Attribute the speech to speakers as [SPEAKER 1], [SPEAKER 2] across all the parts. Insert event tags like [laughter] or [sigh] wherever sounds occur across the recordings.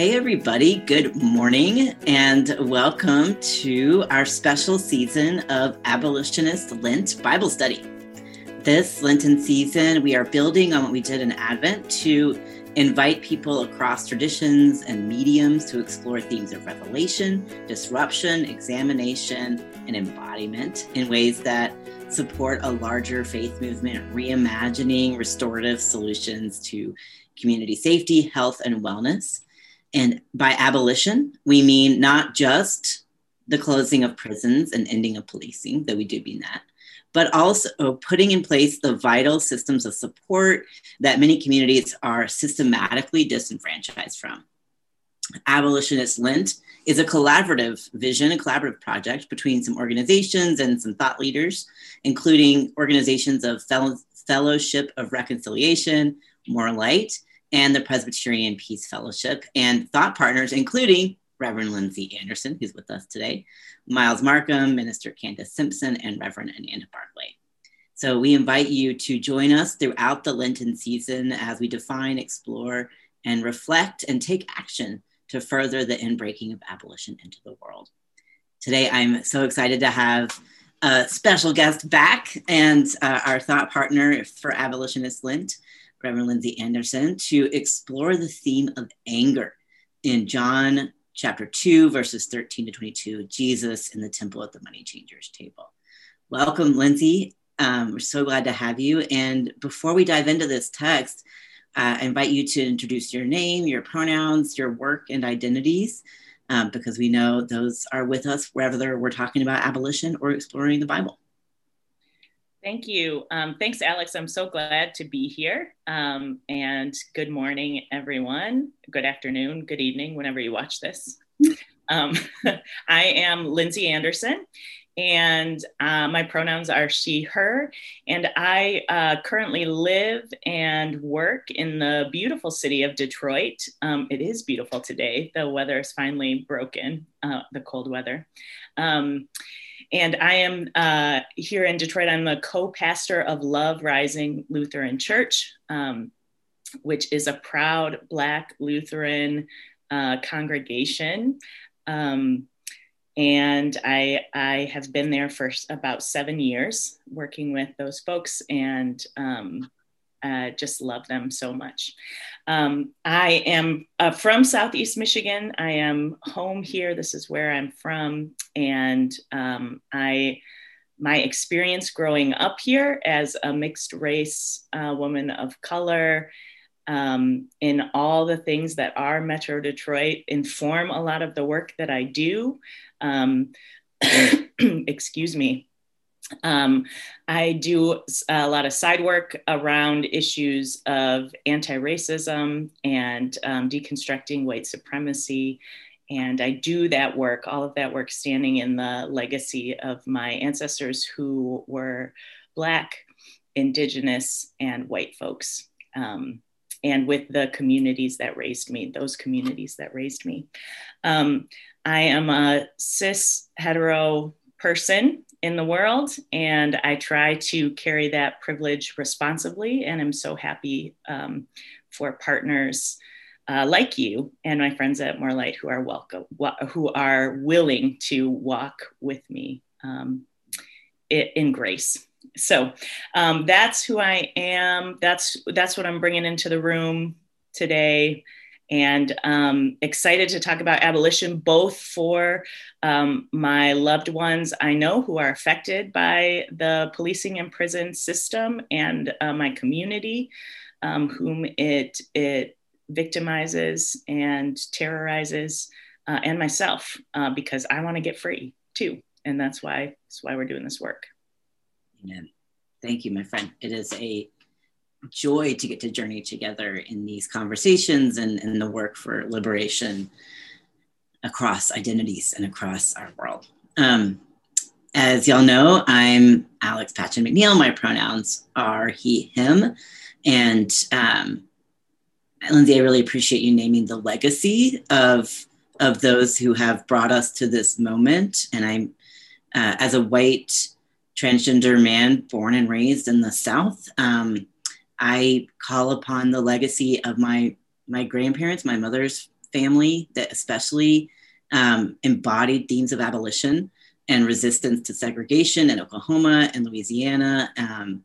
[SPEAKER 1] Hey, everybody, good morning and welcome to our special season of Abolitionist Lent Bible Study. This Lenten season, we are building on what we did in Advent to invite people across traditions and mediums to explore themes of revelation, disruption, examination, and embodiment in ways that support a larger faith movement, reimagining restorative solutions to community safety, health, and wellness. And by abolition, we mean not just the closing of prisons and ending of policing, though we do mean that, but also putting in place the vital systems of support that many communities are systematically disenfranchised from. Abolitionist Lent is a collaborative vision, a collaborative project between some organizations and some thought leaders, including organizations of Fellowship of Reconciliation, More Light, and the Presbyterian Peace Fellowship, and thought partners, including Reverend Lindsey Anderson, who's with us today, Miles Markham, Minister Candace Simpson, and Reverend Ananda Barclay. So we invite you to join us throughout the Lenten season as we define, explore, and reflect and take action to further the inbreaking of abolition into the world. Today, I'm so excited to have a special guest back and uh, our thought partner for Abolitionist Lent, Reverend Lindsey Anderson, to explore the theme of anger in John chapter 2, verses 13 to 22, Jesus in the temple at the money changers table. Welcome, Lindsey. Um, we're so glad to have you. And before we dive into this text, uh, I invite you to introduce your name, your pronouns, your work, and identities, um, because we know those are with us whether we're talking about abolition or exploring the Bible.
[SPEAKER 2] Thank you. Um, thanks, Alex. I'm so glad to be here. Um, and good morning, everyone. Good afternoon, good evening, whenever you watch this. [laughs] Um, [laughs] I am Lindsey Anderson, and uh, my pronouns are she, her. And I uh, currently live and work in the beautiful city of Detroit. Um, it is beautiful today. The weather is finally broken, uh, the cold weather. And I am uh, here in Detroit. I'm a co pastor of Love Rising Lutheran Church, um, which is a proud Black Lutheran uh, congregation. Um, and I, I have been there for about seven years working with those folks and um, uh, just love them so much. Um, I am uh, from Southeast Michigan. I am home here. This is where I'm from, and um, I my experience growing up here as a mixed race uh, woman of color um, in all the things that are Metro Detroit inform a lot of the work that I do. Um, [clears throat] excuse me. Um, I do a lot of side work around issues of anti racism and um, deconstructing white supremacy. And I do that work, all of that work, standing in the legacy of my ancestors who were Black, Indigenous, and white folks. Um, and with the communities that raised me, those communities that raised me. Um, I am a cis hetero person in the world, and I try to carry that privilege responsibly. And I'm so happy um, for partners uh, like you and my friends at More Light who are welcome, who are willing to walk with me um, in grace. So um, that's who I am. That's that's what I'm bringing into the room today and um, excited to talk about abolition, both for um, my loved ones I know who are affected by the policing and prison system and uh, my community, um, whom it, it victimizes and terrorizes, uh, and myself, uh, because I want to get free too. And that's why, that's why we're doing this work.
[SPEAKER 1] Amen. Thank you, my friend. It is a joy to get to journey together in these conversations and, the work for liberation across identities and across our world. Um, as y'all know, I'm Alex Patchin McNeill. My pronouns are he, him. And um, Lindsey, I really appreciate you naming the legacy of, of those who have brought us to this moment. And I'm, uh, as a white transgender man born and raised in the South, um, I call upon the legacy of my my grandparents, my mother's family that especially um, embodied themes of abolition and resistance to segregation in Oklahoma and Louisiana, um,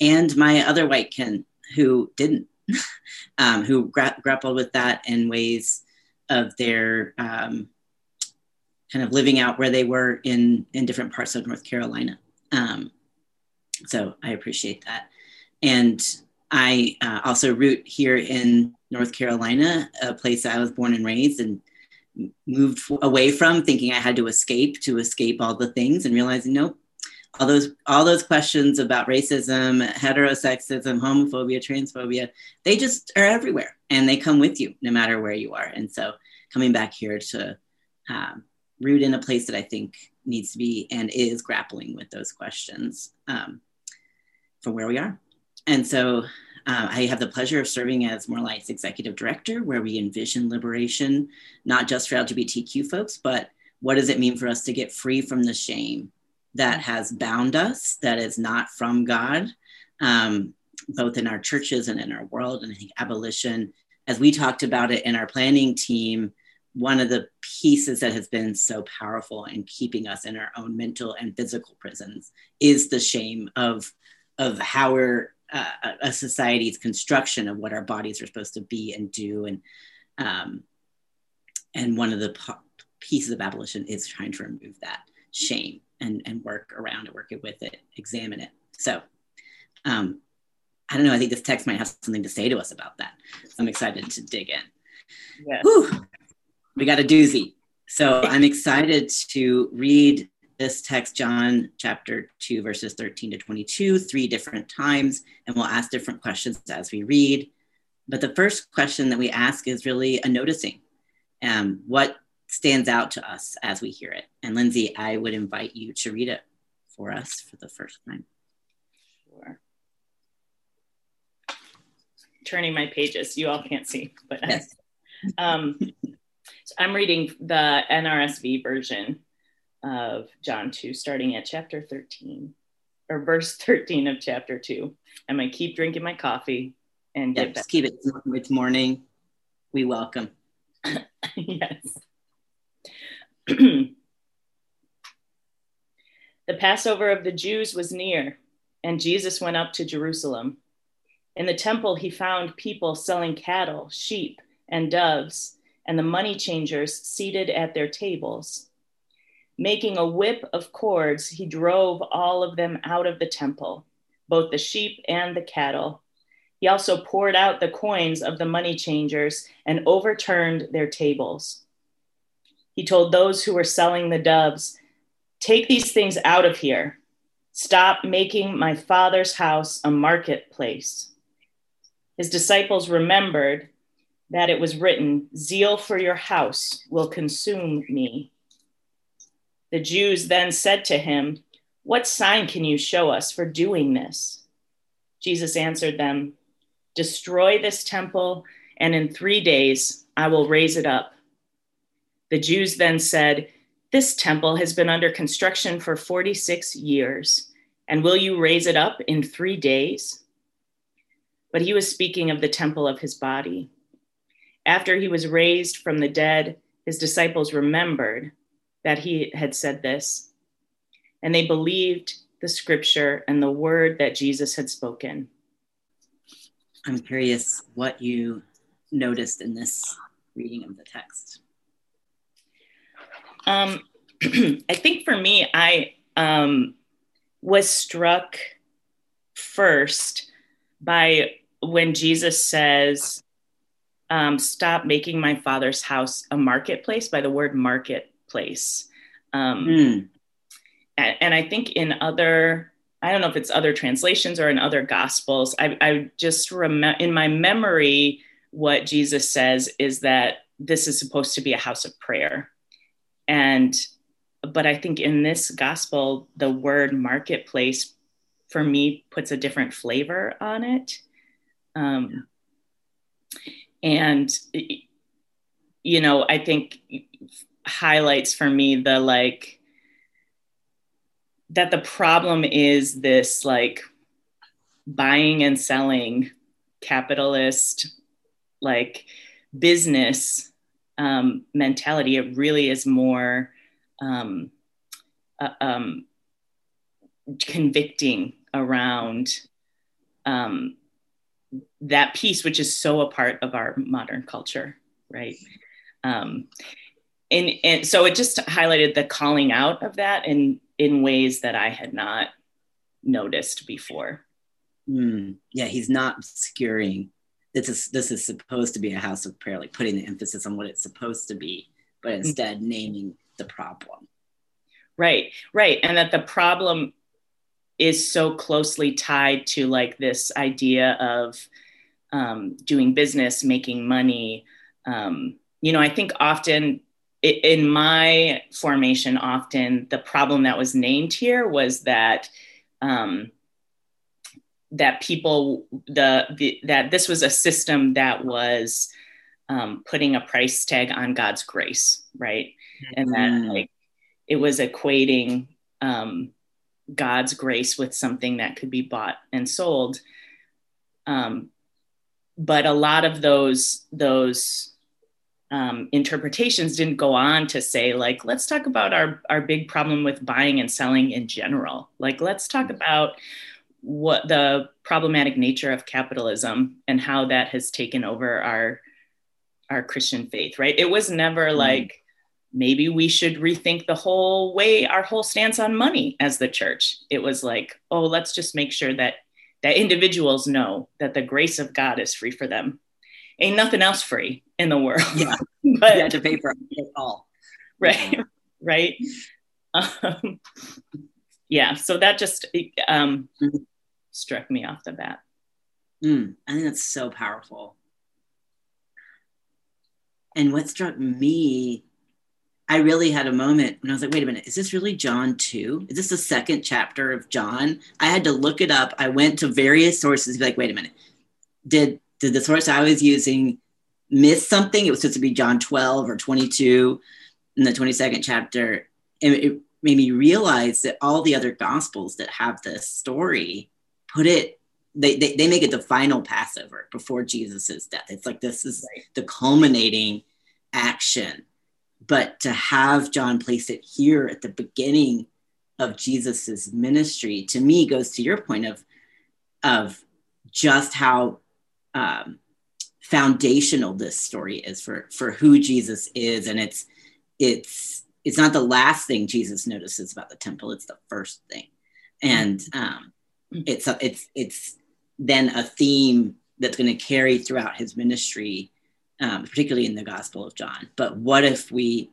[SPEAKER 1] and my other white kin who didn't, [laughs] um, who gra- grappled with that in ways of their um, kind of living out where they were in in different parts of North Carolina. Um, so I appreciate that, and I uh, also root here in North Carolina, a place I was born and raised, and moved away from thinking I had to escape to escape all the things and realizing nope all those all those questions about racism heterosexism homophobia transphobia they just are everywhere and they come with you no matter where you are. And so coming back here to um, root in a place that i think needs to be and is grappling with those questions um, from where we are and so uh, I have the pleasure of serving as More Light's executive director, where we envision liberation, not just for LGBTQ folks, but what does it mean for us to get free from the shame that has bound us, that is not from God, um, both in our churches and in our world. And I think abolition, as we talked about it in our planning team, one of the pieces that has been so powerful in keeping us in our own mental and physical prisons is the shame of of how we're uh, a society's construction of what our bodies are supposed to be and do and um, and one of the po- pieces of abolition is trying to remove that shame and, and work around it, work it with it, examine it. So um, I don't know. I think this text might have something to say to us about that. So I'm excited to dig in. Yes. Whew, we got a doozy. So I'm excited to read this text, John chapter 2, verses 13 to 22, three different times, and we'll ask different questions as we read. But the first question that we ask is really a noticing. Um, what stands out to us as we hear it. And Lindsey, I would invite you to read it for us for the first time. Sure.
[SPEAKER 2] Turning my pages, you all can't see, but yes. [laughs] um, so I'm reading the NRSV version of John 2, starting at chapter 13 or verse [laughs] 13 of chapter 2. I'm going to keep drinking my coffee and
[SPEAKER 1] yep, just keep it. It's morning. We welcome. [laughs]
[SPEAKER 2] yes. [clears throat] the Passover of the Jews was near, and Jesus went up to Jerusalem. In the temple, he found people selling cattle, sheep, and doves, and the money changers seated at their tables. Making a whip of cords, he drove all of them out of the temple, both the sheep and the cattle. He also poured out the coins of the money changers and overturned their tables. He told those who were selling the doves, Take these things out of here. Stop making my father's house a marketplace. His disciples remembered that it was written, Zeal for your house will consume me. The Jews then said to him, What sign can you show us for doing this? Jesus answered them, Destroy this temple, and in three days I will raise it up. The Jews then said, This temple has been under construction for 46 years, and will you raise it up in three days? But he was speaking of the temple of his body. After he was raised from the dead, his disciples remembered that he had said this, and they believed the scripture and the word that Jesus had spoken.
[SPEAKER 1] I'm curious what you noticed in this reading of the text.
[SPEAKER 2] Um, [clears throat] I think for me, I um, was struck first by when Jesus says, um, Stop making my father's house a marketplace by the word marketplace. Um, mm. and, and, I think in other, I don't know if it's other translations or in other gospels, I, I just remember in my memory, what Jesus says is that this is supposed to be a house of prayer and but i think in this gospel the word marketplace for me puts a different flavor on it um, and you know i think highlights for me the like that the problem is this like buying and selling capitalist like business um, mentality. It really is more um, uh, um, convicting around um, that piece, which is so a part of our modern culture, right? And, and so it just highlighted the calling out of that in in ways that I had not noticed before.
[SPEAKER 1] Mm, yeah, he's not obscuring. This is this is supposed to be a house of prayer, like putting the emphasis on what it's supposed to be, but mm. instead mm-hmm. naming the problem.
[SPEAKER 2] Right, right, and that the problem is so closely tied to like this idea of um, doing business, making money. Um, you know, I think often in my formation, often the problem that was named here was that um, that people the, the, that this was a system that was um, putting a price tag on God's grace, right? And that mm. like it was equating um, God's grace with something that could be bought and sold. Um, but a lot of those those um, interpretations didn't go on to say like let's talk about our our big problem with buying and selling in general. Like let's talk about what the problematic nature of capitalism and how that has taken over our our christian faith right? It was never mm like maybe we should rethink the whole way our whole stance on money as the church. It was like oh let's just make sure that that individuals know that the grace of god is free for them ain't nothing else free in the world.
[SPEAKER 1] Yeah, [laughs] but you had to pay for it all.
[SPEAKER 2] Right, yeah. [laughs] right. Um, yeah, so that just um, mm-hmm. struck me off the bat.
[SPEAKER 1] Mm, I think that's so powerful. And what struck me, I really had a moment when I was like, wait a minute, is this really John 2? Is this the second chapter of John? I had to look it up. I went to various sources be like, wait a minute, did did the source I was using miss something? It was supposed to be John 12 or 22 in the 22nd chapter. And it made me realize that all the other gospels that have this story put it they, they, they make it the final passover before jesus's death it's like this is right. the culminating action but to have john place it here at the beginning of jesus's ministry to me goes to your point of of just how um, foundational this story is for for who Jesus is, and it's it's it's not the last thing Jesus notices about the temple; it's the first thing, and um, it's a, it's it's then a theme that's going to carry throughout his ministry, um, particularly in the Gospel of John. But what if we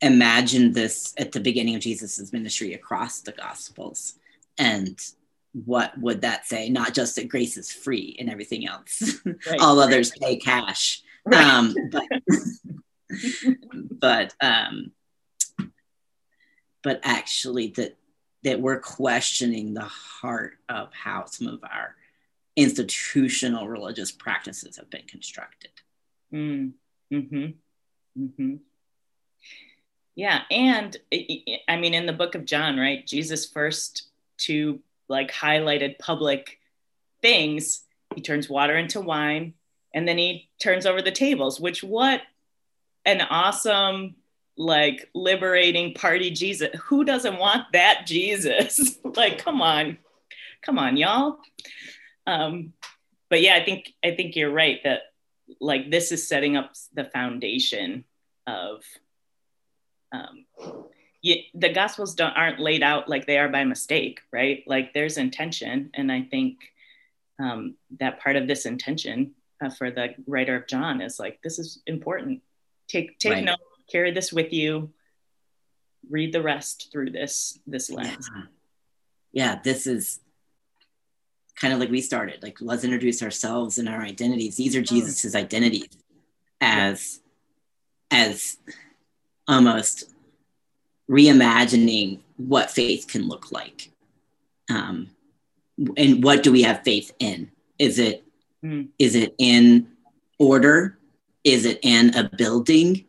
[SPEAKER 1] imagine this at the beginning of Jesus's ministry across the Gospels, and what would that say? Not just that grace is free and everything else, right, [laughs] all right, others pay cash. Um, but [laughs] but um, but actually that that we're questioning the heart of how some of our institutional religious practices have been constructed.
[SPEAKER 2] Mm. Hmm. Hmm. Yeah, and I mean, in the book of John, right? Jesus' first two like highlighted public things, he turns water into wine and then he turns over the tables, which what an awesome like liberating party Jesus. Who doesn't want that Jesus? [laughs] like come on. Come on, y'all. Um but yeah, I think I think you're right that like this is setting up the foundation of um, you, the gospels don't aren't laid out like they are by mistake right like there's intention and i think um, that part of this intention uh, for the writer of john is like this is important take take right. note carry this with you read the rest through this this lens
[SPEAKER 1] yeah. yeah this is kind of like we started like let's introduce ourselves and our identities these are oh. jesus's identities as as almost reimagining what faith can look like. Um, and what do we have faith in? Is it mm. is it in order? Is it in a building?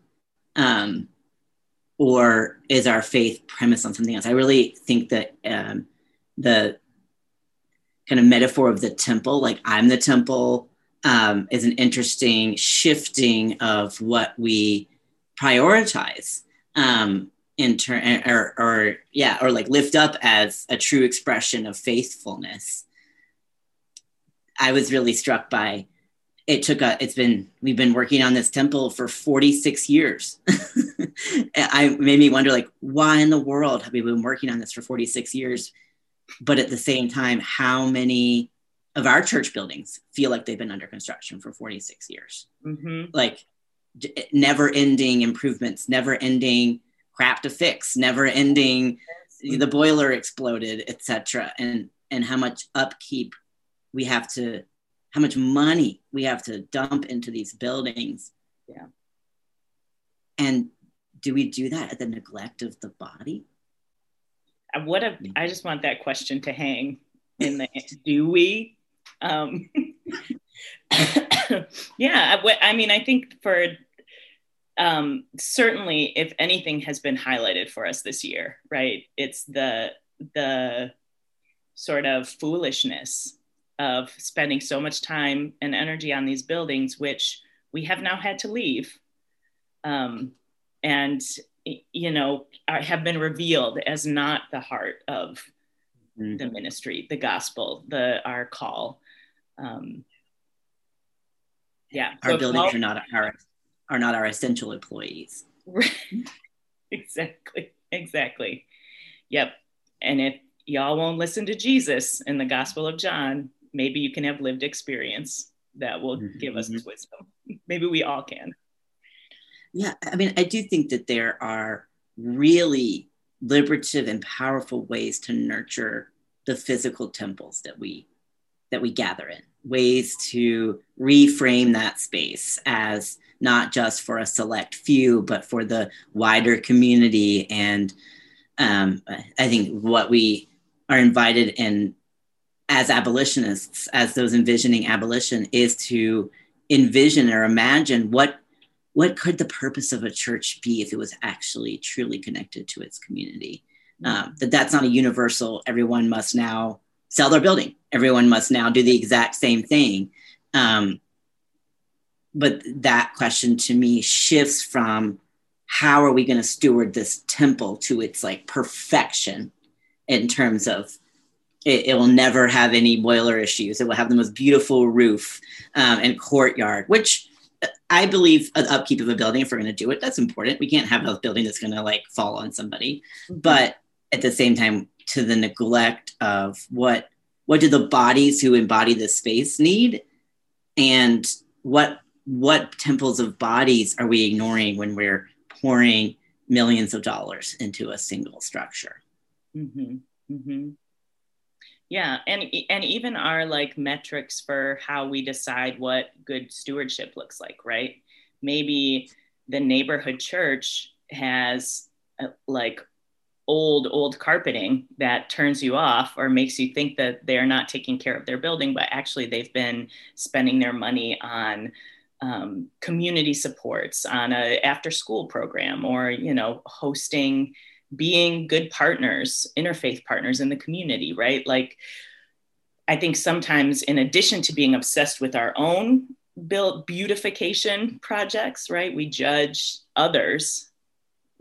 [SPEAKER 1] Um, or is our faith premised on something else? I really think that um, the kind of metaphor of the temple, like I'm the temple, um, is an interesting shifting of what we prioritize um, in turn or, or yeah or like lift up as a true expression of faithfulness. I was really struck by it took a it's been we've been working on this temple for 46 years. [laughs] I made me wonder like why in the world have we been working on this for 46 years but at the same time how many of our church buildings feel like they've been under construction for 46 years? Mm-hmm. like never ending improvements never ending crap to fix, never ending, the boiler exploded, etc. And and how much upkeep we have to, how much money we have to dump into these buildings.
[SPEAKER 2] Yeah.
[SPEAKER 1] And do we do that at the neglect of the body?
[SPEAKER 2] What a, I just want that question to hang [laughs] in the, do we? Um, [coughs] [coughs] yeah, I mean, I think for um, certainly, if anything has been highlighted for us this year, right, it's the the sort of foolishness of spending so much time and energy on these buildings, which we have now had to leave, um, and you know have been revealed as not the heart of mm-hmm. the ministry, the gospel, the our call. Um, yeah,
[SPEAKER 1] our so buildings are not our are not our essential employees. [laughs]
[SPEAKER 2] exactly. Exactly. Yep. And if y'all won't listen to Jesus in the Gospel of John, maybe you can have lived experience that will mm-hmm. give us mm-hmm. wisdom. [laughs] Maybe we all can.
[SPEAKER 1] Yeah. I mean, I do think that there are really liberative and powerful ways to nurture the physical temples that we that we gather in ways to reframe that space as not just for a select few, but for the wider community. And um, I think what we are invited in as abolitionists, as those envisioning abolition, is to envision or imagine what what could the purpose of a church be if it was actually truly connected to its community. Um, that that's not a universal. Everyone must now sell their building. Everyone must now do the exact same thing. Um, but that question to me shifts from how are we going to steward this temple to its like perfection in terms of it, it, will never have any boiler issues. It will have the most beautiful roof um, and courtyard, which I believe an upkeep of a building, if we're going to do it, that's important. We can't have a building that's going to like fall on somebody. Mm-hmm. But at the same time, to the neglect of what what do the bodies who embody this space need and what what temples of bodies are we ignoring when we're pouring millions of dollars into a single structure
[SPEAKER 2] mm-hmm. Mm-hmm. yeah and and even our like metrics for how we decide what good stewardship looks like right maybe the neighborhood church has uh, like old old carpeting that turns you off or makes you think that they're not taking care of their building but actually they've been spending their money on um, community supports on a after school program or you know hosting being good partners interfaith partners in the community right? Like i think sometimes in addition to being obsessed with our own build beautification projects right we judge others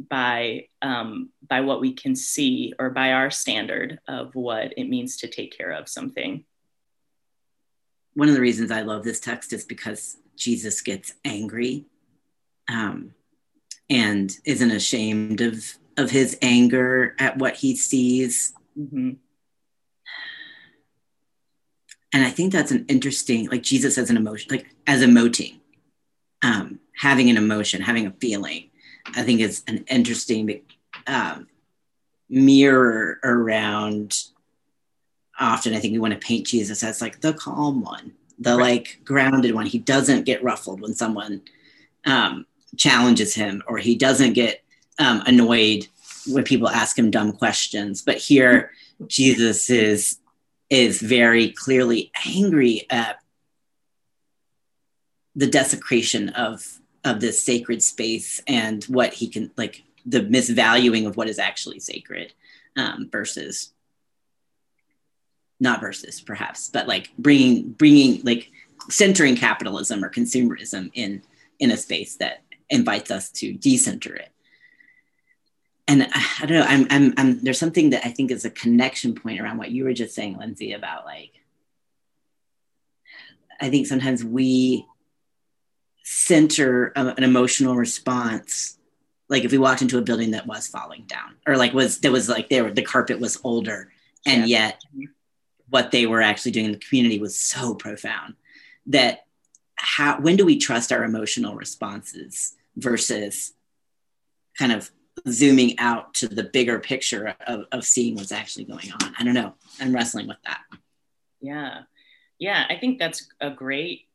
[SPEAKER 2] by um, by what we can see or by our standard of what it means to take care of something.
[SPEAKER 1] One of the reasons I love this text is because Jesus gets angry um, and isn't ashamed of of his anger at what he sees. Mm-hmm. And I think that's an interesting, like Jesus as an emotion, like as emoting, um, having an emotion, having a feeling. I think is an interesting um, mirror around. Often, I think we want to paint Jesus as like the calm one, the right. like grounded one. He doesn't get ruffled when someone um, challenges him, or he doesn't get um, annoyed when people ask him dumb questions. But here, Jesus is is very clearly angry at the desecration of of this sacred space and what he can like the misvaluing of what is actually sacred um, versus not versus perhaps but like bringing bringing like centering capitalism or consumerism in in a space that invites us to decenter it. And I, I don't know I'm, I'm i'm there's something that i think is a connection point around what you were just saying lindsey about like i think sometimes we center an emotional response like if we walked into a building that was falling down or like was that was like there the carpet was older and yeah. yet what they were actually doing in the community was so profound that how when do we trust our emotional responses versus kind of zooming out to the bigger picture of, of seeing what's actually going on? I don't know. I'm wrestling with that.
[SPEAKER 2] Yeah. Yeah i think that's a great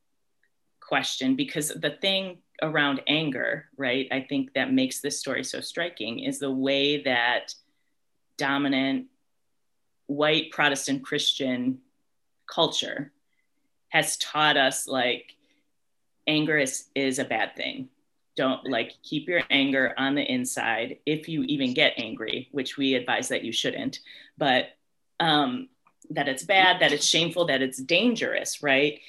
[SPEAKER 2] question because the thing around anger right i think that makes this story so striking is the way that dominant white protestant christian culture has taught us like anger is is a bad thing. Don't like keep your anger on the inside if you even get angry which we advise that you shouldn't. But um that it's bad that it's shameful that it's dangerous right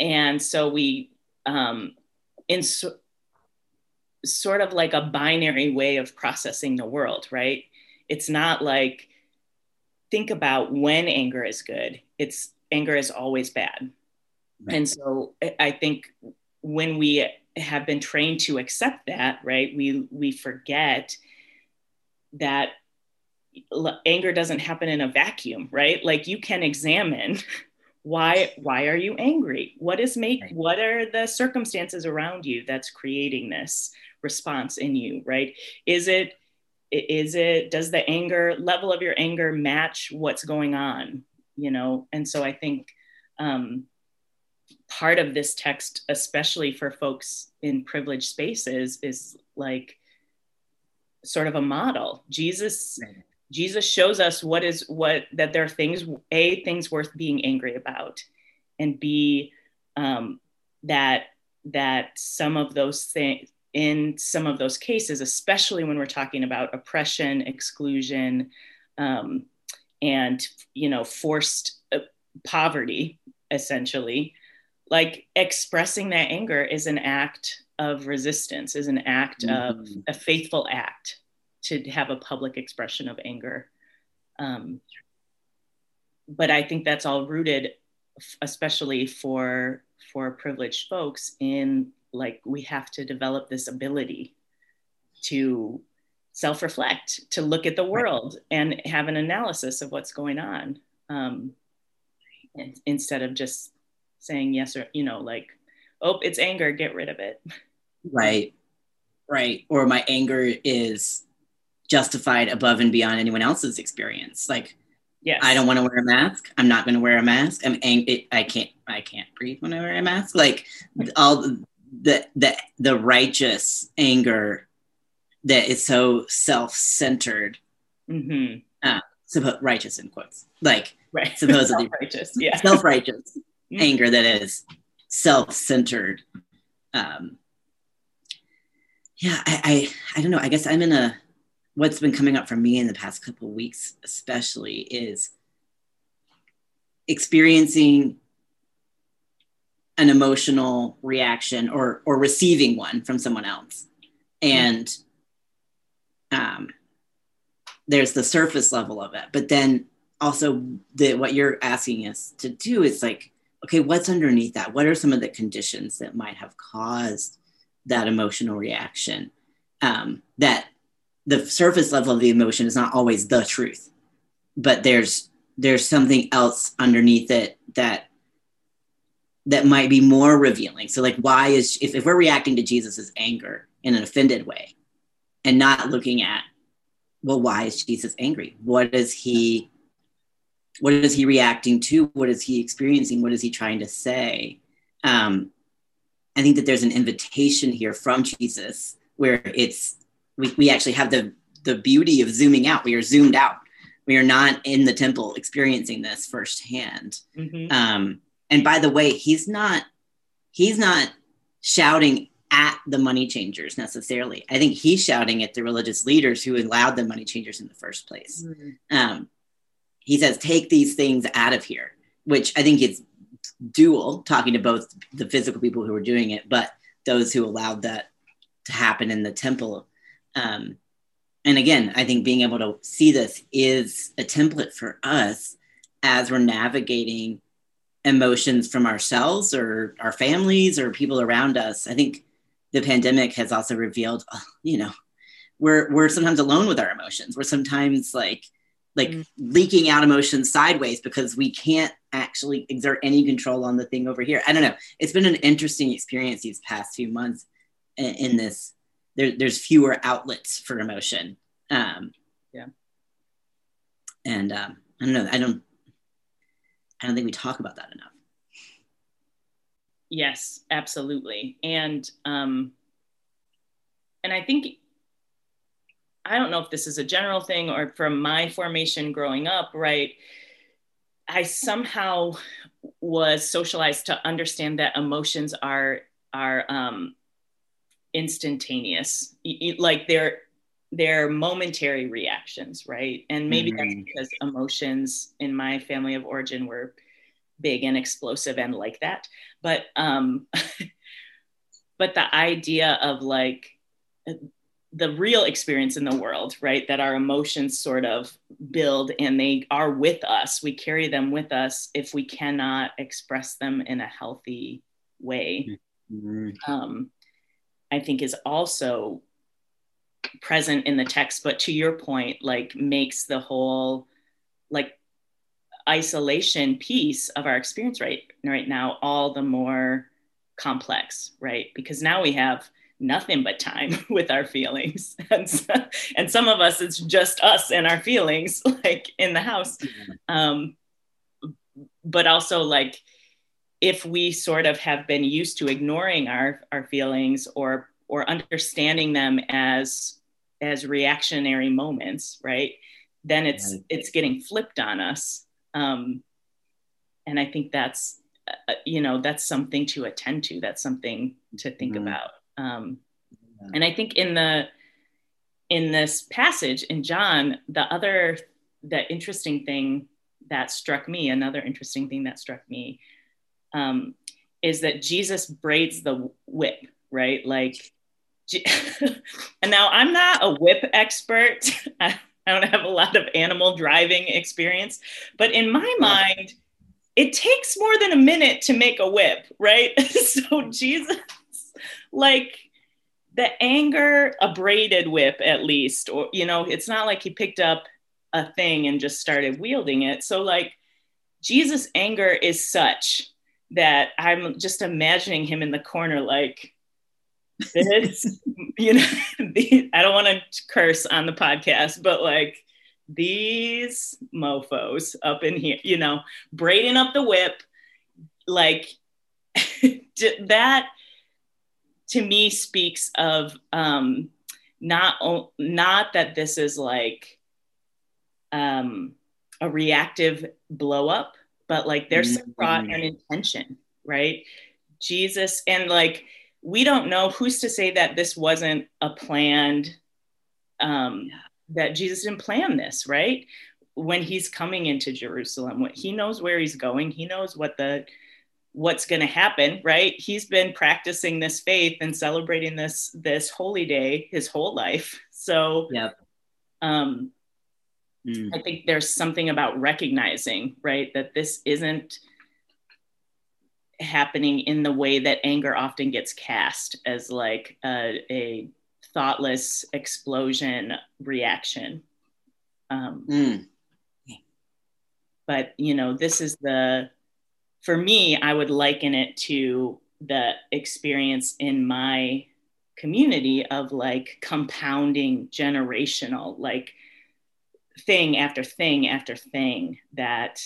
[SPEAKER 2] and so we um in so, sort of like a binary way of processing the world right it's not like think about when anger is good it's anger is always bad right. and so i think when we have been trained to accept that, right, we we forget that anger doesn't happen in a vacuum, right? Like you can examine [laughs] why why are you angry? What is make what are the circumstances around you that's creating this response in you, right? Is it is it does the anger level of your anger match what's going on, you know? And so I think um part of this text, especially for folks in privileged spaces, is like sort of a model. Jesus, Jesus shows us what is what that there are things, a things worth being angry about, and b um, that that some of those things in some of those cases, especially when we're talking about oppression, exclusion, um, and you know forced uh, poverty, essentially, like expressing that anger is an act of resistance is an act mm-hmm. of a faithful act to have a public expression of anger. Um, but i think that's all rooted especially for for privileged folks in like we have to develop this ability to self-reflect to look at the world and have an analysis of what's going on um, instead of just saying yes or you know like oh it's anger get rid of it.
[SPEAKER 1] Right. Right. Or my anger is justified above and beyond anyone else's experience. Like yes. i don't want to wear a mask. I'm not going to wear a mask. I'm ang- i can't i can't breathe when i wear a mask. Like all the the the righteous anger that is so self-centered. Mm-hmm. uh, suppo- righteous in quotes. Like right. [laughs] supposedly
[SPEAKER 2] self-righteous yeah.
[SPEAKER 1] self-righteous mm-hmm. anger that is self-centered. Um yeah I, I i don't know. I guess i'm in a what's been coming up for me in the past couple of weeks especially is experiencing an emotional reaction or or receiving one from someone else and um, there's the surface level of it but then also the what you're asking us to do is like okay, what's underneath that? What are some of the conditions that might have caused that emotional reaction? Um, that the surface level of the emotion is not always the truth, but there's there's something else underneath it that that might be more revealing. So like why is if, if we're reacting to Jesus's anger in an offended way and not looking at well, why is Jesus angry? What is he what is he reacting to what is he experiencing what is he trying to say um, i think that there's an invitation here from jesus where it's we, we actually have the the beauty of zooming out we are zoomed out we are not in the temple experiencing this firsthand mm-hmm. um, and by the way he's not he's not shouting at the money changers necessarily i think he's shouting at the religious leaders who allowed the money changers in the first place mm-hmm. um, he says, take these things out of here, which I think is dual, talking to both the physical people who were doing it, but those who allowed that to happen in the temple. Um, and again, I think being able to see this is a template for us as we're navigating emotions from ourselves or our families or people around us. I think the pandemic has also revealed, [laughs] you know, we're we're sometimes alone with our emotions. We're sometimes like like mm. leaking out emotions sideways because we can't actually exert any control on the thing over here. I don't know. It's been an interesting experience these past few months in, in this. There, there's fewer outlets for emotion. Um,
[SPEAKER 2] yeah.
[SPEAKER 1] And um, I don't know. I don't. I don't think we talk about that enough.
[SPEAKER 2] Yes, absolutely. And um, and I think I don't know if this is a general thing or from my formation growing up, right? I somehow was socialized to understand that emotions are are um, instantaneous, like they're they're momentary reactions, right? And maybe mm-hmm. that's because emotions in my family of origin were big and explosive and like that. But um, [laughs] but the idea of like the real experience in the world, right? That our emotions sort of build and they are with us. We carry them with us if we cannot express them in a healthy way. Mm-hmm. Um, I think is also present in the text, but to your point, like makes the whole like isolation piece of our experience right right now all the more complex, right? Because now we have nothing but time [laughs] with our feelings. [laughs] And, so, and some of us it's just us and our feelings [laughs] like in the house. Um, but also like if we sort of have been used to ignoring our our feelings or or understanding them as as reactionary moments right? Then it's right. it's getting flipped on us. Um, and i think that's uh, you know that's something to attend to. That's something to think mm-hmm. about. Um, and I think in the in this passage in John, the other the interesting thing that struck me, another interesting thing that struck me, um, is that Jesus braids the whip, right? Like, [laughs] and now I'm not a whip expert. [laughs] I don't have a lot of animal driving experience, but in my mind, it takes more than a minute to make a whip, right? [laughs] so Jesus, like, the anger, a braided whip at least, or, you know, it's not like he picked up a thing and just started wielding it. So, like, Jesus' anger is such that I'm just imagining him in the corner, like, this, [laughs] you know, [laughs] I don't want to curse on the podcast, but like, these mofos up in here, you know, braiding up the whip, like, [laughs] that to me speaks of um, not not that this is like um, a reactive blow up, but like there's some thought and intention, right? Jesus and like we don't know who's to say that this wasn't a planned um, that Jesus didn't plan this, right? When he's coming into Jerusalem, he knows where he's going. He knows what the what's going to happen right he's been practicing this faith and celebrating this this holy day his whole life so
[SPEAKER 1] yeah
[SPEAKER 2] um mm. i think there's something about recognizing right that this isn't happening in the way that anger often gets cast as like a, a thoughtless explosion reaction um, mm. but you know this is the for me, I would liken it to the experience in my community of like compounding generational, like thing after thing after thing that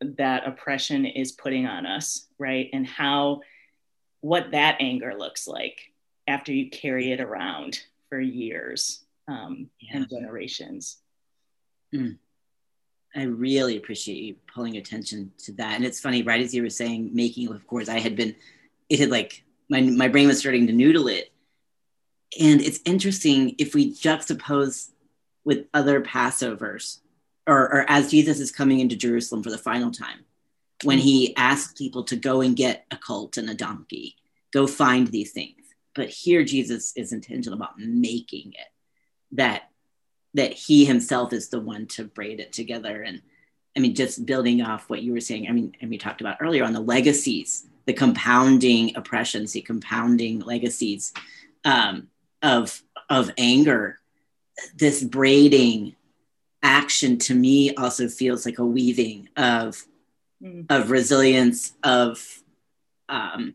[SPEAKER 2] that oppression is putting on us, right? And how what that anger looks like after you carry it around for years um, yeah. and generations.
[SPEAKER 1] Mm. I really appreciate you pulling attention to that. And it's funny, right as you were saying, making of course, I had been, it had like my my brain was starting to noodle it. And it's interesting if we juxtapose with other Passovers, or, or as Jesus is coming into Jerusalem for the final time, when he asks people to go and get a colt and a donkey, go find these things. But here Jesus is intentional about making it that that he himself is the one to braid it together. And I mean, just building off what you were saying, I mean, and we talked about earlier on the legacies, the compounding oppressions, the compounding legacies um, of of anger. This braiding action to me also feels like a weaving of mm. of resilience of um,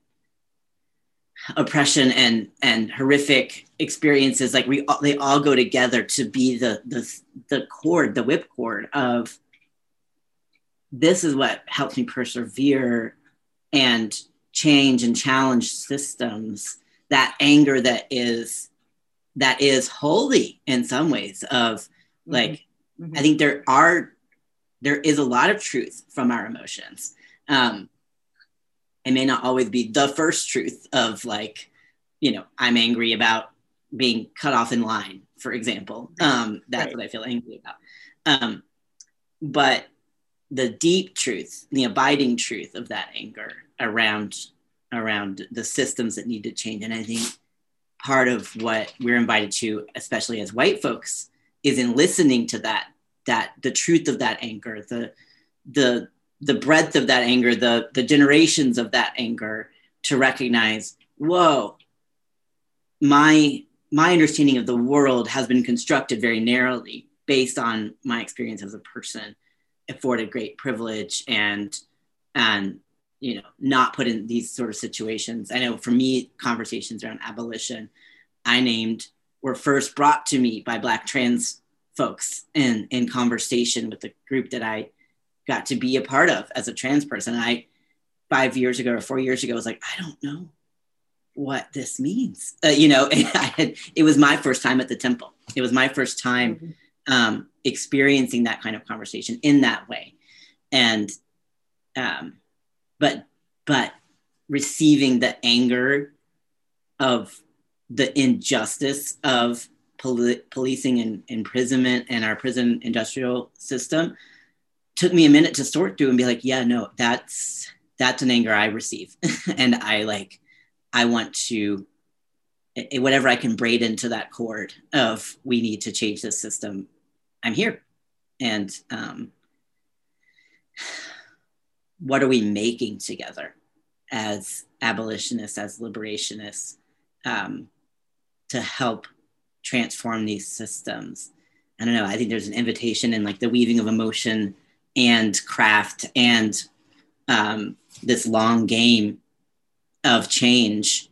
[SPEAKER 1] oppression and and horrific experiences like we they all go together to be the the the cord the whip cord of this is what helps me persevere and change and challenge systems that anger that is that is holy in some ways of mm-hmm. like mm-hmm. i think there are there is a lot of truth from our emotions um it may not always be the first truth of like you know i'm angry about being cut off in line for example um that's right. what i feel angry about um but the deep truth the abiding truth of that anger around around the systems that need to change and i think part of what we're invited to especially as white folks is in listening to that that the truth of that anger the the the breadth of that anger the the generations of that anger to recognize whoa my my understanding of the world has been constructed very narrowly based on my experience as a person afforded great privilege and and you know not put in these sort of situations. I know for me conversations around abolition i named were first brought to me by black trans folks in in conversation with the group that i got to be a part of as a trans person. I five years ago or four years ago was like i don't know what this means. Uh, you know [laughs] I had, it was my first time at the temple. It was my first time mm-hmm. um, experiencing that kind of conversation in that way. And um, but but receiving the anger of the injustice of poli- policing and imprisonment and our prison industrial system took me a minute to sort through and be like yeah no that's that's an anger i receive. [laughs] And i like i want to whatever i can braid into that cord of we need to change this system i'm here. And um, what are we making together as abolitionists, as liberationists, um, to help transform these systems? I don't know. I think there's an invitation in like the weaving of emotion and craft and um, this long game of change.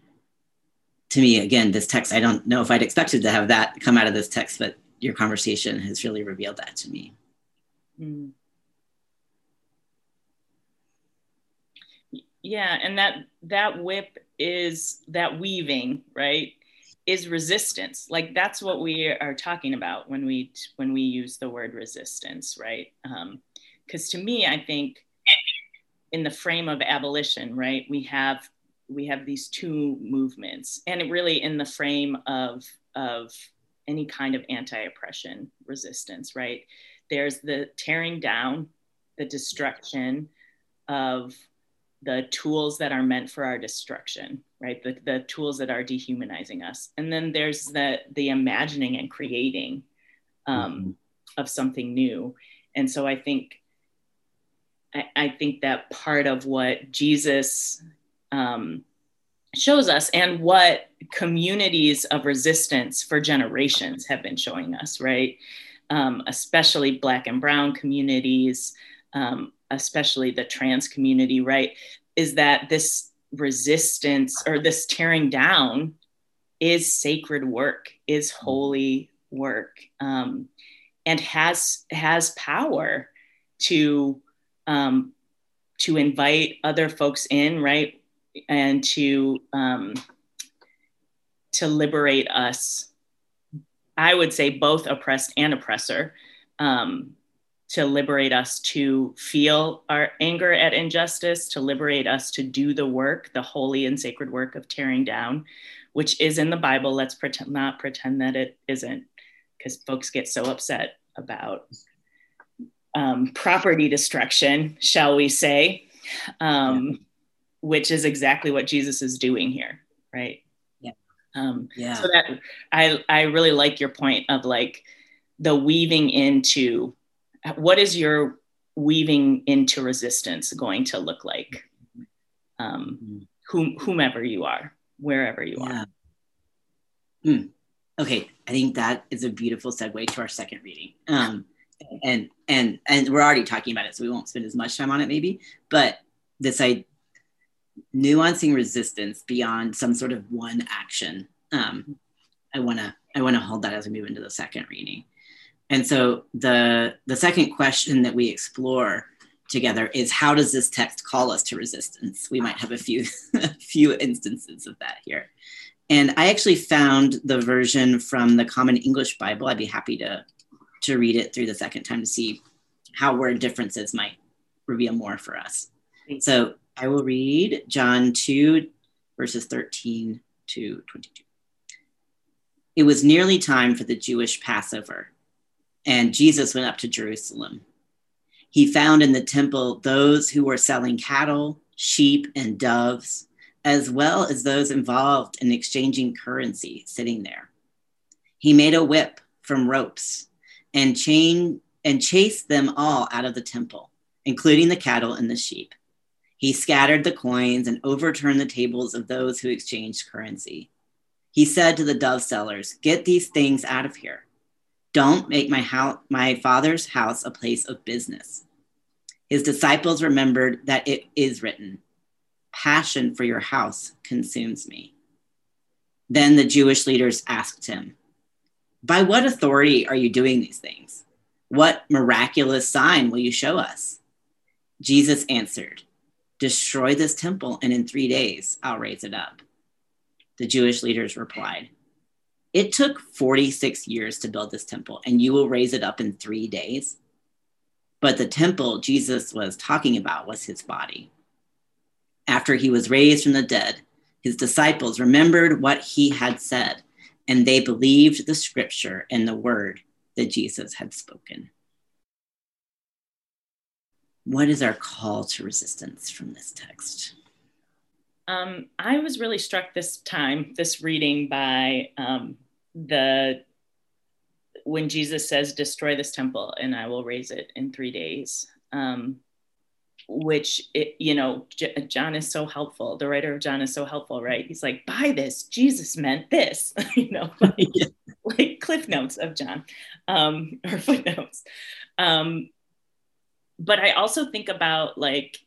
[SPEAKER 1] To me, again, this text, I don't know if I'd expected to have that come out of this text, but your conversation has really revealed that to me. Mm.
[SPEAKER 2] Yeah and that that whip is that weaving right is resistance. Like that's what we are talking about when we when we use the word resistance right? Because um, to me i think in the frame of abolition right we have we have these two movements and really in the frame of of any kind of anti-oppression resistance right? There's the tearing down the destruction of the tools that are meant for our destruction right? The, the tools that are dehumanizing us. And then there's the the imagining and creating um, mm-hmm. of something new. And so i think I, I think that part of what jesus um, shows us and what communities of resistance for generations have been showing us right? Um, especially black and brown communities um, especially the trans community, right, is that this resistance or this tearing down is sacred work, is mm-hmm. holy work, um, and has has power to um, to invite other folks in, right, and to um, to liberate us. I would say both oppressed and oppressor. Um, to liberate us to feel our anger at injustice, to liberate us to do the work, the holy and sacred work of tearing down, which is in the Bible. Let's pretend, not pretend that it isn't, because folks get so upset about um, property destruction, shall we say. um, yeah. which is exactly what Jesus is doing here, right?
[SPEAKER 1] Yeah.
[SPEAKER 2] Um, yeah. So that I I really like your point of like the weaving into what is your weaving into resistance going to look like, um, whom, whomever you are, wherever you yeah. are.
[SPEAKER 1] Hmm. Okay, I think that is a beautiful segue to our second reading. Um, and and and we're already talking about it, so we won't spend as much time on it, maybe. But this I nuancing resistance beyond some sort of one action. Um, I wanna I wanna hold that as we move into the second reading. And so the the second question that we explore together is how does this text call us to resistance? We might have a few [laughs] a few instances of that here. And I actually found the version from the Common English Bible. I'd be happy to, to read it through the second time to see how word differences might reveal more for us. So I will read John 2, verses 13 to 22. It was nearly time for the Jewish Passover, and Jesus went up to Jerusalem. He found in the temple those who were selling cattle, sheep, and doves as well as those involved in exchanging currency sitting there. He made a whip from ropes and chain and chased them all out of the temple, including the cattle and the sheep. He scattered the coins and overturned the tables of those who exchanged currency. He said to the dove sellers, Get these things out of here. Don't make my, house, my father's house a place of business. His disciples remembered that it is written, passion for your house consumes me. Then the Jewish leaders asked him, By what authority are you doing these things? What miraculous sign will you show us? Jesus answered, Destroy this temple, and in three days I'll raise it up. The Jewish leaders replied, It took 46 years to build this temple, and you will raise it up in three days? But the temple Jesus was talking about was his body after he was raised from the dead, his disciples remembered what he had said, and they believed the scripture and the word that Jesus had spoken. What is our call to resistance from this text?
[SPEAKER 2] Um, I was really struck this time, this reading, by um, the when Jesus says, "Destroy this temple, and I will raise it in three days." Um, which it, you know J- john is so helpful the writer of john is so helpful right he's like by this jesus meant this [laughs] you know like, [laughs] yeah. like cliff notes of john um, [laughs] or footnotes um, but i also think about like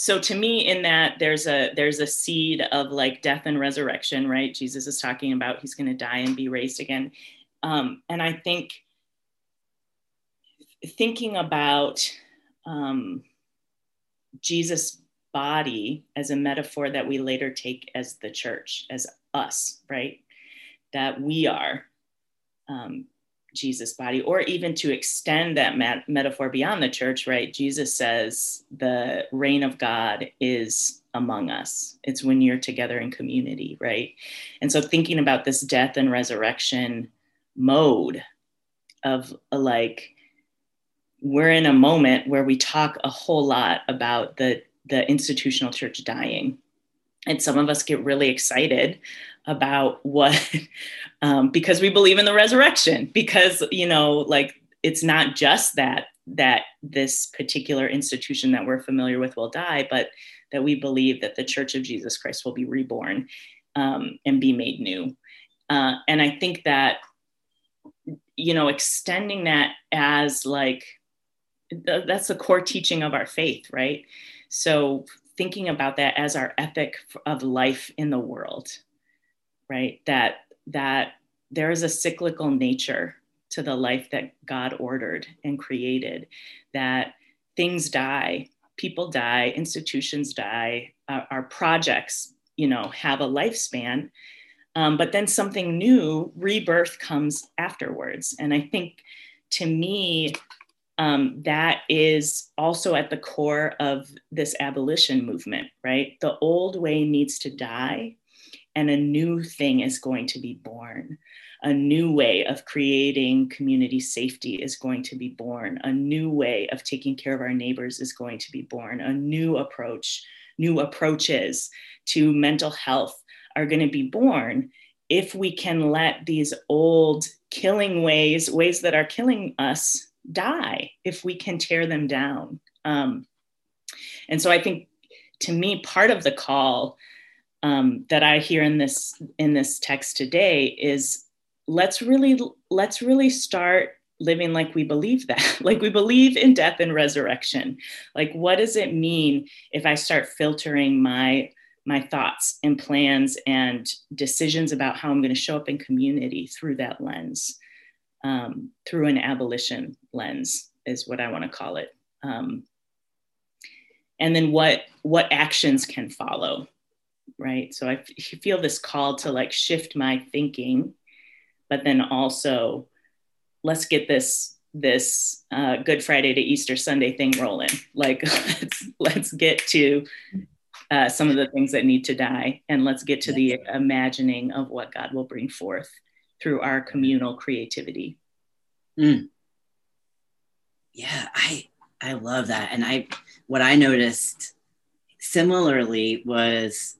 [SPEAKER 2] so to me in that there's a there's a seed of like death and resurrection right? Jesus is talking about he's going to die and be raised again. Um, and i think thinking about um, Jesus' body as a metaphor that we later take as the church, as us, right? That we are. Um, Jesus' body, or even to extend that mat- metaphor beyond the church, right? Jesus says the reign of God is among us. It's when you're together in community, right? And so thinking about this death and resurrection mode of a, like, we're in a moment where we talk a whole lot about the, the institutional church dying. And some of us get really excited about what, [laughs] um, because we believe in the resurrection, because, you know, like it's not just that, that this particular institution that we're familiar with will die, but that we believe that the church of Jesus Christ will be reborn um, and be made new. Uh, and I think that, you know, extending that as like that's the core teaching of our faith, right? So thinking about that as our ethic of life in the world, right? That that there is a cyclical nature to the life that God ordered and created, that things die, people die, institutions die, our projects, you know, have a lifespan. Um, but then something new, rebirth comes afterwards. And I think to me, um, that is also at the core of this abolition movement, right? The old way needs to die and a new thing is going to be born. a new way of creating community safety is going to be born. A new way of taking care of our neighbors is going to be born. A new approach, new approaches to mental health are going to be born if we can let these old killing ways, ways that are killing us, die, if we can tear them down. Um, and so I think to me, part of the call um, that I hear in this in this text today is let's really let's really start living like we believe that [laughs] like we believe in death and resurrection like what does it mean if i start filtering my my thoughts and plans and decisions about how i'm going to show up in community through that lens um, through an abolition lens is what i want to call it. Um, and then what what actions can follow right? So I feel this call to like shift my thinking but then also let's get this this uh, good friday to easter sunday thing rolling. Like [laughs] let's let's get to uh, some of the things that need to die and let's get to the imagining of what god will bring forth through our communal creativity
[SPEAKER 1] mm. yeah i i love that and i what i noticed similarly was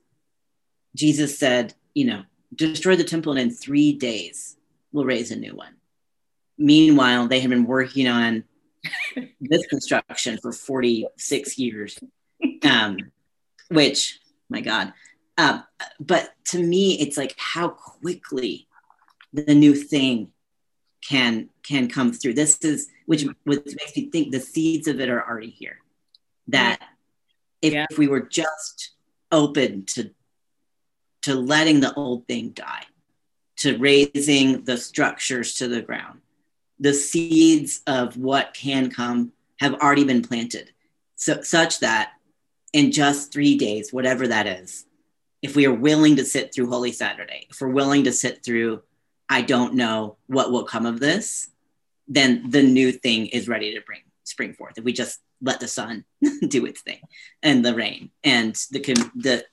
[SPEAKER 1] jesus said you know destroy the temple and in three days we'll raise a new one. Meanwhile, they had been working on [laughs] this construction for 46 years, um, which, my God. Um, but to me, it's like how quickly the new thing can can come through. This is which, which makes me think the seeds of it are already here. That if, yeah. if we were just open to to letting the old thing die, to razing the structures to the ground. The seeds of what can come have already been planted, so, such that in just three days, whatever that is, if we are willing to sit through Holy Saturday, if we're willing to sit through, I don't know what will come of this, then the new thing is ready to bring spring forth. If we just let the sun [laughs] do its thing and the rain and the the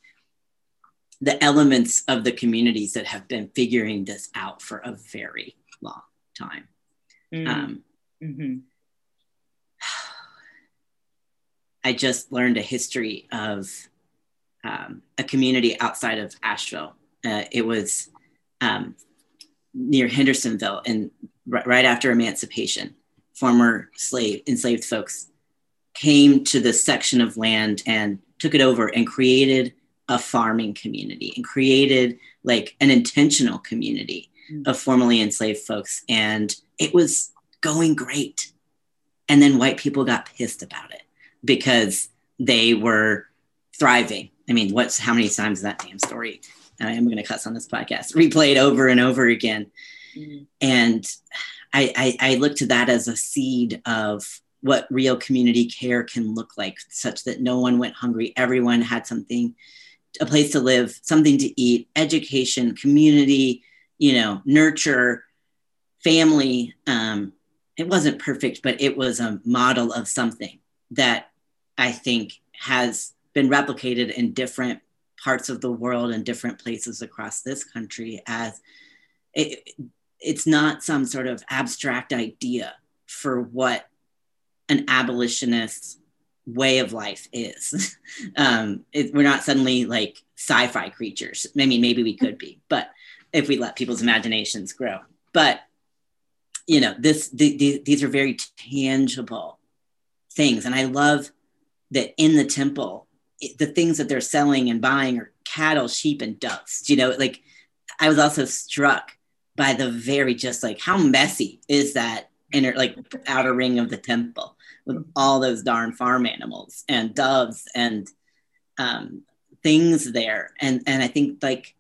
[SPEAKER 1] the elements of the communities that have been figuring this out for a very long time. Mm. Um, mm-hmm. I just learned a history of um, a community outside of Asheville. Uh, it was um, near Hendersonville, and r- right after emancipation, former slave enslaved folks came to this section of land and took it over and created a farming community and created like an intentional community mm. of formerly enslaved folks. And it was going great. And then white people got pissed about it because they were thriving. I mean, what's how many times is that damn story? I am going to cuss on this podcast, replayed over and over again. Mm. And I, I, I look to that as a seed of what real community care can look like, such that no one went hungry. Everyone had something a place to live, something to eat, education, community, you know, nurture, family. Um, it wasn't perfect, but it was a model of something that I think has been replicated in different parts of the world and different places across this country as it, it's not some sort of abstract idea for what an abolitionist way of life is. [laughs] um, it, we're not suddenly like sci-fi creatures. I mean, maybe we could be, but if we let people's imaginations grow. But you know, this the, the, these are very tangible things, and I love that in the temple, the things that they're selling and buying are cattle, sheep, and doves. You know, like I was also struck by the very just like how messy is that inner like outer ring of the temple with all those darn farm animals and doves and um, things there. And and I think like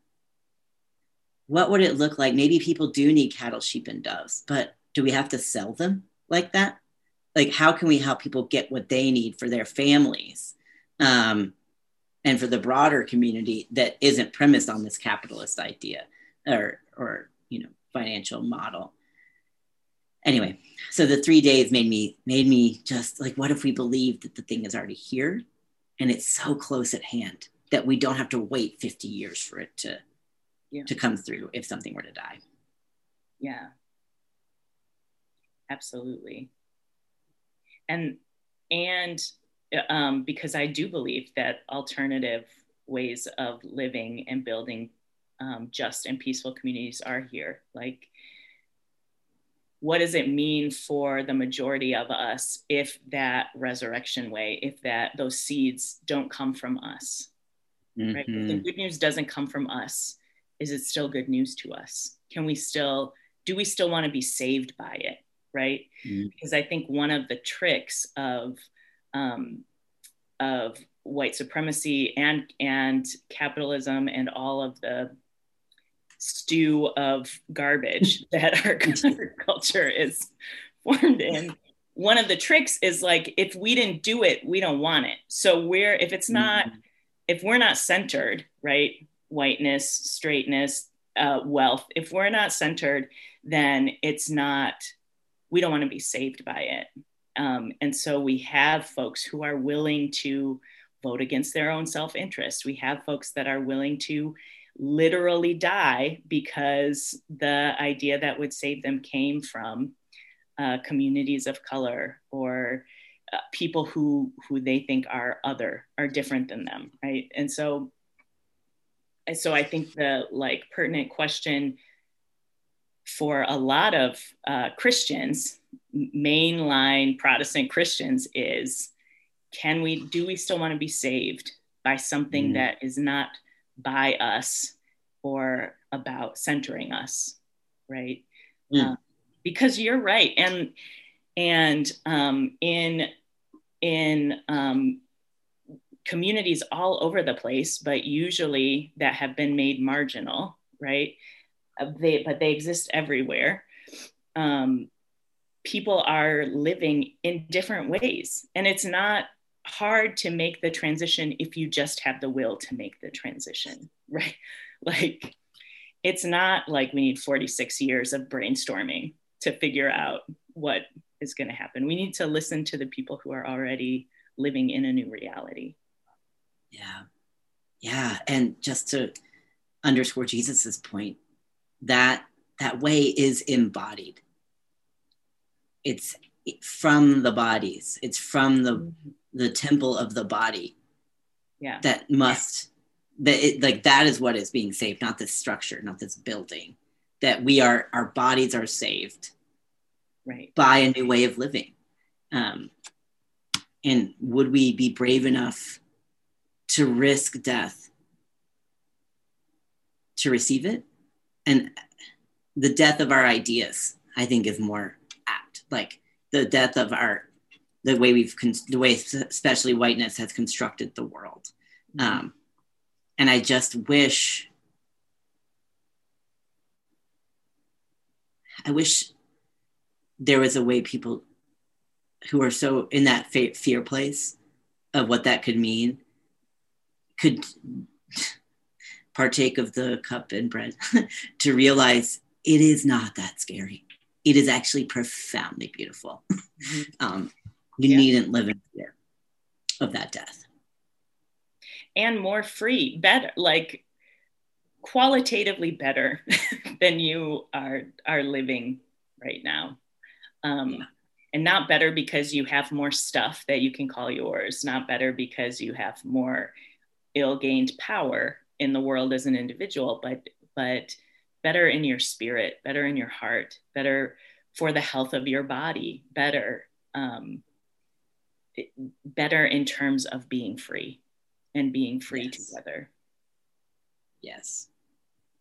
[SPEAKER 1] what would it look like? Maybe people do need cattle, sheep, and doves, but do we have to sell them like that? Like, how can we help people get what they need for their families um, and for the broader community that isn't premised on this capitalist idea or, or you know, financial model? anyway so the three days made me made me just like what if we believe that the thing is already here and it's so close at hand that we don't have to wait 50 years for it to yeah. to come through if something were to die
[SPEAKER 2] Yeah. Absolutely. And and um, because I do believe that alternative ways of living and building um, just and peaceful communities are here. Like, what does it mean for the majority of us if that resurrection way, if that those seeds don't come from us? Mm-hmm. Right? If the mm-hmm. good news doesn't come from us, is it still good news to us? Can we still do we still want to be saved by it? Right? Mm-hmm. Because I think one of the tricks of um, of white supremacy and and capitalism and all of the stew of garbage [laughs] that our culture is formed in one of the tricks is like if we didn't do it we don't want it so we're if it's not mm-hmm. if we're not centered right whiteness straightness uh, wealth if we're not centered then it's not we don't want to be saved by it um, and so we have folks who are willing to vote against their own self interest. We have folks that are willing to literally die because the idea that would save them came from uh, communities of color or uh, people who who they think are other are different than them right and so so i think the like pertinent question for a lot of uh, christians mainline protestant christians is can we do we still want to be saved by something mm. that is not by us or about centering us right mm. because you're right and and um, in in um, communities all over the place but usually that have been made marginal right uh, they but they exist everywhere um, people are living in different ways and it's not hard to make the transition if you just have the will to make the transition, [laughs] right? Like, it's not like we need 46 years of brainstorming to figure out what is going to happen. We need to listen to the people who are already living in a new reality.
[SPEAKER 1] Yeah. Yeah. And just to underscore Jesus's point, that that way is embodied. It's from the bodies. It's from the mm-hmm. the temple of the body.
[SPEAKER 2] Yeah.
[SPEAKER 1] That must that it, like that is what is being saved not this structure not this building. That we are our bodies are saved
[SPEAKER 2] right.
[SPEAKER 1] by a new way of living. Um, and would we be brave enough to risk death to receive it? And the death of our ideas i think is more like the death of art, the way we've con- the way especially whiteness has constructed the world mm-hmm. um, and i just wish i wish there was a way people who are so in that fear place of what that could mean could [laughs] partake of the cup and bread [laughs] to realize it is not that scary it is actually profoundly beautiful mm-hmm. um, you yeah. needn't live in fear of that death.
[SPEAKER 2] And more free, better, like qualitatively better [laughs] than you are are living right now. Um, yeah. And not better because you have more stuff that you can call yours, not better because you have more ill-gained power in the world as an individual, but but better in your spirit, better in your heart, better for the health of your body, better um, better in terms of being free and being free yes. together.
[SPEAKER 1] Yes.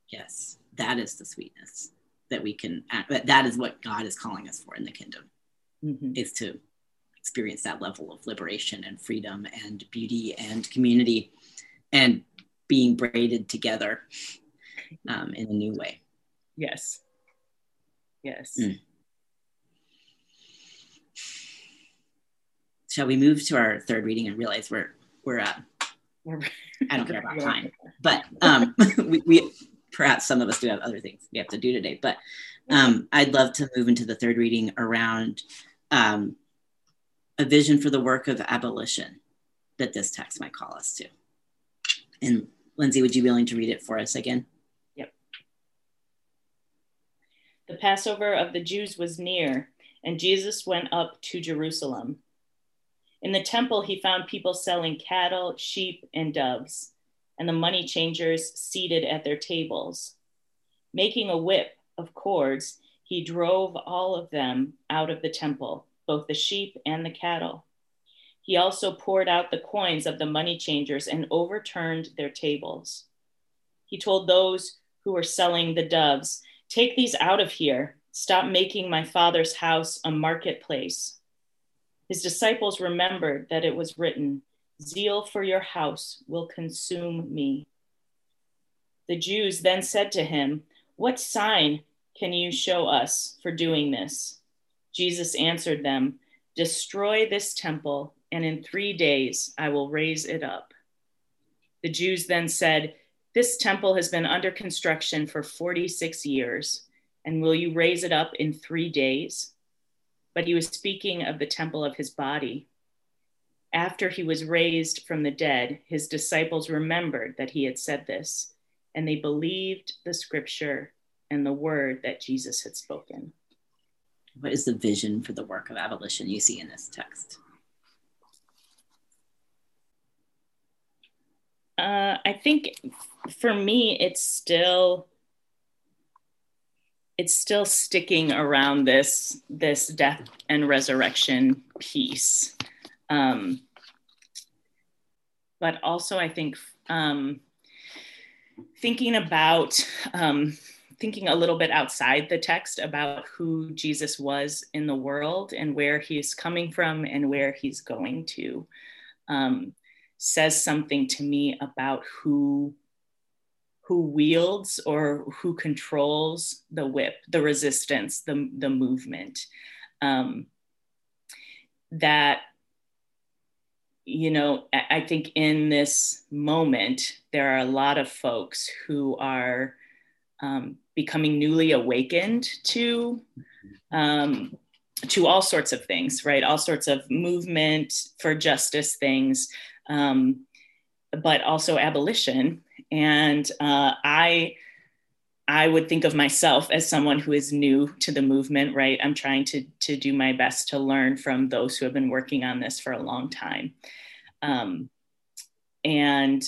[SPEAKER 1] Yes. That is the sweetness that we can, that is what God is calling us for in the kingdom, mm-hmm. is to experience that level of liberation and freedom and beauty and community and being braided together um, in a new way.
[SPEAKER 2] Yes. Yes.
[SPEAKER 1] Mm. shall we move to our third reading and realize we're we're uh, [laughs] I don't care about time, but um, [laughs] we, we perhaps some of us do have other things we have to do today. But um, I'd love to move into the third reading around um, a vision for the work of abolition that this text might call us to. And Lindsey, would you be willing to read it for us again?
[SPEAKER 2] Yep. The Passover of the Jews was near, and Jesus went up to Jerusalem. In the temple, he found people selling cattle, sheep, and doves, and the money changers seated at their tables. Making a whip of cords, he drove all of them out of the temple, both the sheep and the cattle. He also poured out the coins of the money changers and overturned their tables. He told those who were selling the doves, Take these out of here. Stop making my father's house a marketplace. His disciples remembered that it was written, Zeal for your house will consume me. The Jews then said to him, What sign can you show us for doing this? Jesus answered them, Destroy this temple, and in three days I will raise it up. The Jews then said, This temple has been under construction for 46 years, and will you raise it up in three days? But he was speaking of the temple of his body. After he was raised from the dead, his disciples remembered that he had said this, and they believed the scripture and the word that Jesus had spoken.
[SPEAKER 1] What is the vision for the work of abolition you see in this text?
[SPEAKER 2] Uh, I think for me, it's still it's still sticking around this this death and resurrection piece, um, but also I think um, thinking about um, thinking a little bit outside the text about who Jesus was in the world and where he's coming from and where he's going to. Um, says something to me about who who wields or who controls the whip, the resistance, the, the movement. Um, that, you know, I, think in this moment, there are a lot of folks who are um, becoming newly awakened to um, to all sorts of things, right? All sorts of movement for justice things, um, but also abolition. And uh, I, I would think of myself as someone who is new to the movement, right? I'm trying to, to do my best to learn from those who have been working on this for a long time. Um, and,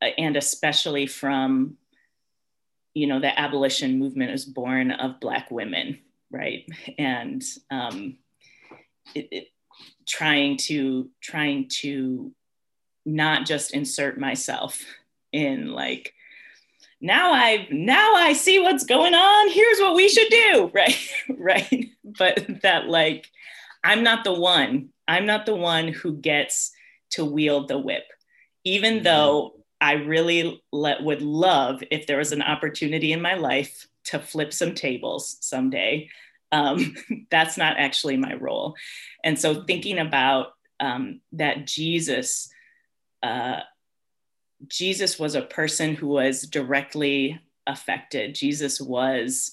[SPEAKER 2] and especially from, you know, the abolition movement is born of Black women, right? And um, it, it, trying to trying to not just insert myself in like now i now i see what's going on. Here's what we should do. [laughs] Right right. But that like i'm not the one. I'm not the one who gets to wield the whip. Even mm-hmm. though i really let, would love if there was an opportunity in my life to flip some tables someday. Um, [laughs] that's not actually my role. And so thinking about um, that jesus uh, Jesus was a person who was directly affected. Jesus was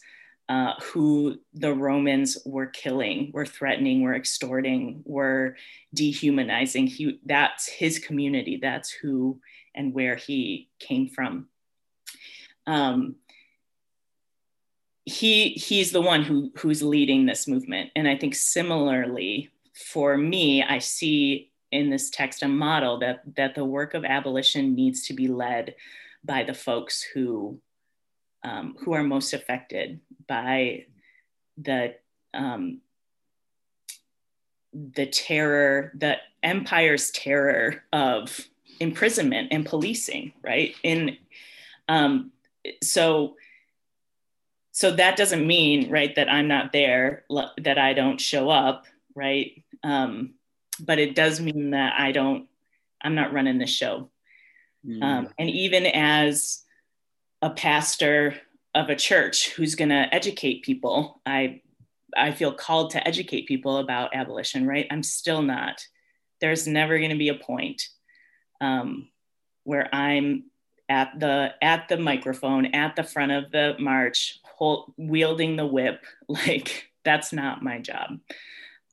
[SPEAKER 2] uh, who the Romans were killing, were threatening, were extorting, were dehumanizing. He, that's his community. That's who and where he came from. Um, he he's the one who who's leading this movement, and I think similarly for me, I see in this text a model that that the work of abolition needs to be led by the folks who um, who are most affected by the um, the terror, the empire's terror of imprisonment and policing, right? In um, so so that doesn't mean right that I'm not there, that I don't show up, right? Um, but it does mean that I don't, I'm not running the show. Mm. Um, and even as a pastor of a church who's going to educate people, I, I feel called to educate people about abolition, right? I'm still not. There's never going to be a point um, where I'm at the at the microphone at the front of the march, hold, wielding the whip. [laughs] Like that's not my job.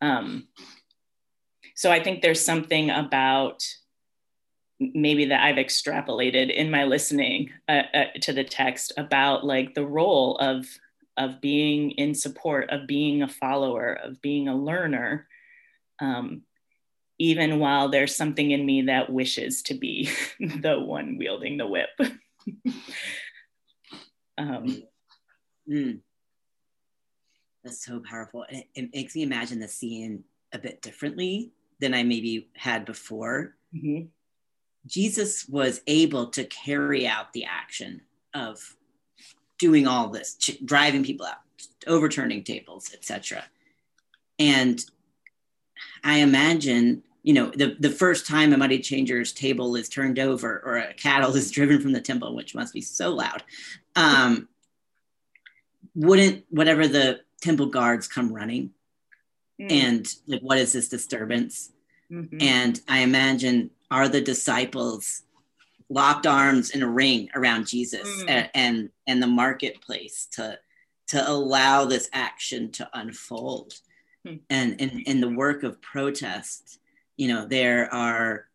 [SPEAKER 2] Um, so I think there's something about maybe that I've extrapolated in my listening uh, uh, to the text about like the role of of being in support, of being a follower, of being a learner, um, even while there's something in me that wishes to be [laughs] the one wielding the whip. [laughs] um,
[SPEAKER 1] mm. That's so powerful. It, it, makes me imagine the scene a bit differently than I maybe had before. Mm-hmm. Jesus was able to carry out the action of doing all this, ch- driving people out, overturning tables, etc. And I imagine, you know, the, the first time a money changer's table is turned over or a cattle is driven from the temple, which must be so loud, um, wouldn't whatever the temple guards come running mm. and like, what is this disturbance? Mm-hmm. And I imagine, are the disciples locked arms in a ring around Jesus mm. and, and and the marketplace to to allow this action to unfold. Mm. And in, in the work of protest, you know, there are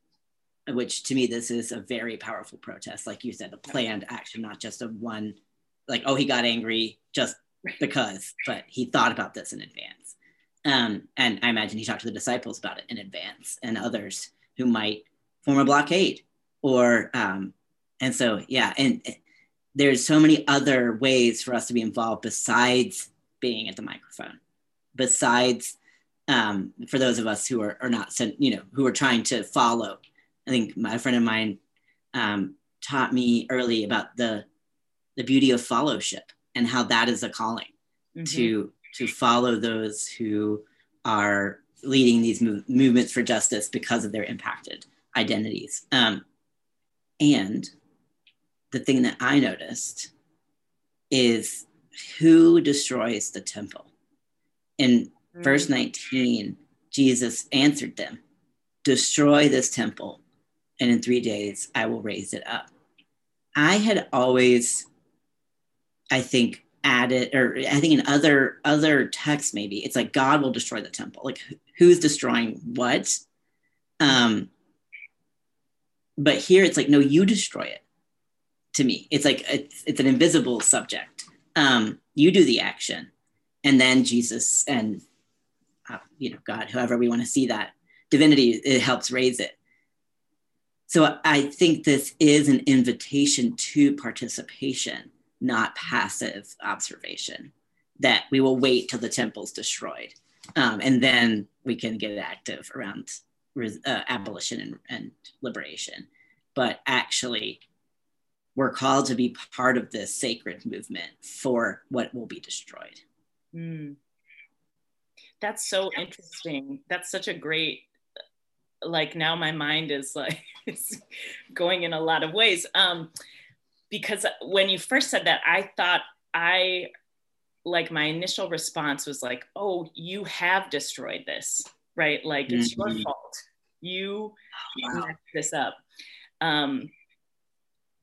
[SPEAKER 1] which to me this is a very powerful protest, like you said, a planned action, not just a one like, oh, he got angry just because, but he thought about this in advance. Um, and I imagine he talked to the disciples about it in advance and others who might form a blockade or um, and so yeah and there's so many other ways for us to be involved besides being at the microphone besides um, for those of us who are, are not you know who are trying to follow i think my friend of mine um, taught me early about the the beauty of fellowship and how that is a calling mm-hmm. to to follow those who are leading these move, movements for justice because of their impacted identities um, and the thing that I noticed is who destroys the temple. In mm. verse 19, Jesus answered them Destroy this temple, and in three days I will raise it up. I had always, I think, added, or I think in other other texts, maybe it's like God will destroy the temple. Like who's destroying what? Um, but here it's like no you destroy it to me. It's like it's, it's an invisible subject. Um, you do the action. And then jesus and uh, you know god however we want to see that divinity it helps raise it. So i think this is an invitation to participation not passive observation that we will wait till the temple's destroyed um, and then we can get active around uh, abolition and, and liberation, but actually we're called to be part of this sacred movement for what will be destroyed. Mm.
[SPEAKER 2] That's so interesting. That's such a great, like now my mind is like [laughs] it's going in a lot of ways. Um, because when you first said that, I thought I like my initial response was like, oh, you have destroyed this, right? Like it's mm-hmm. your fault you wow. messed this up um,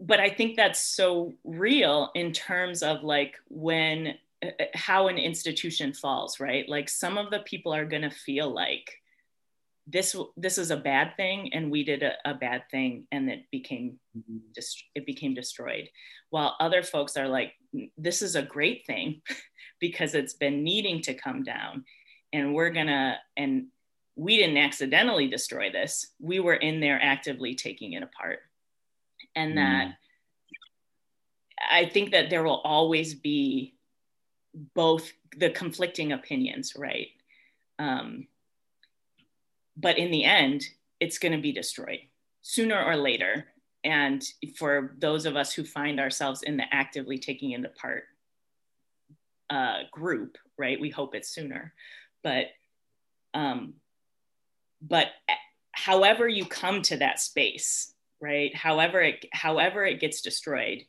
[SPEAKER 2] but i think that's so real in terms of like when uh, uh, how an institution falls right like some of the people are going to feel like this this is a bad thing and we did a, a bad thing and it became mm-hmm. Became destroyed while other folks are like this is a great thing [laughs] because it's been needing to come down and we're gonna and we didn't accidentally destroy this. We were in there actively taking it apart. And mm. that I think that there will always be both the conflicting opinions, right? Um, but in the end, it's going to be destroyed sooner or later. And for those of us who find ourselves in the actively taking it part uh, group, right, we hope it's sooner. But um, but however you come to that space right however it however it gets destroyed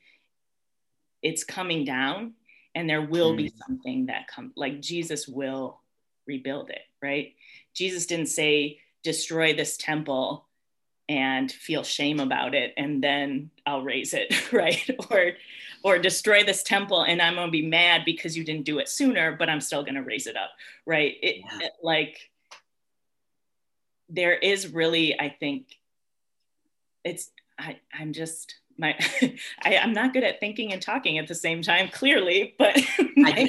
[SPEAKER 2] it's coming down and there will mm. be something that come like jesus will rebuild it right jesus didn't say destroy this temple and feel shame about it and then i'll raise it [laughs] right? Or or destroy this temple and i'm going to be mad because you didn't do it sooner but i'm still going to raise it up right? It, yeah. it like there is really, I think, it's I, I'm just my [laughs] I, am not good at thinking and talking at the same time, clearly, but [laughs] my,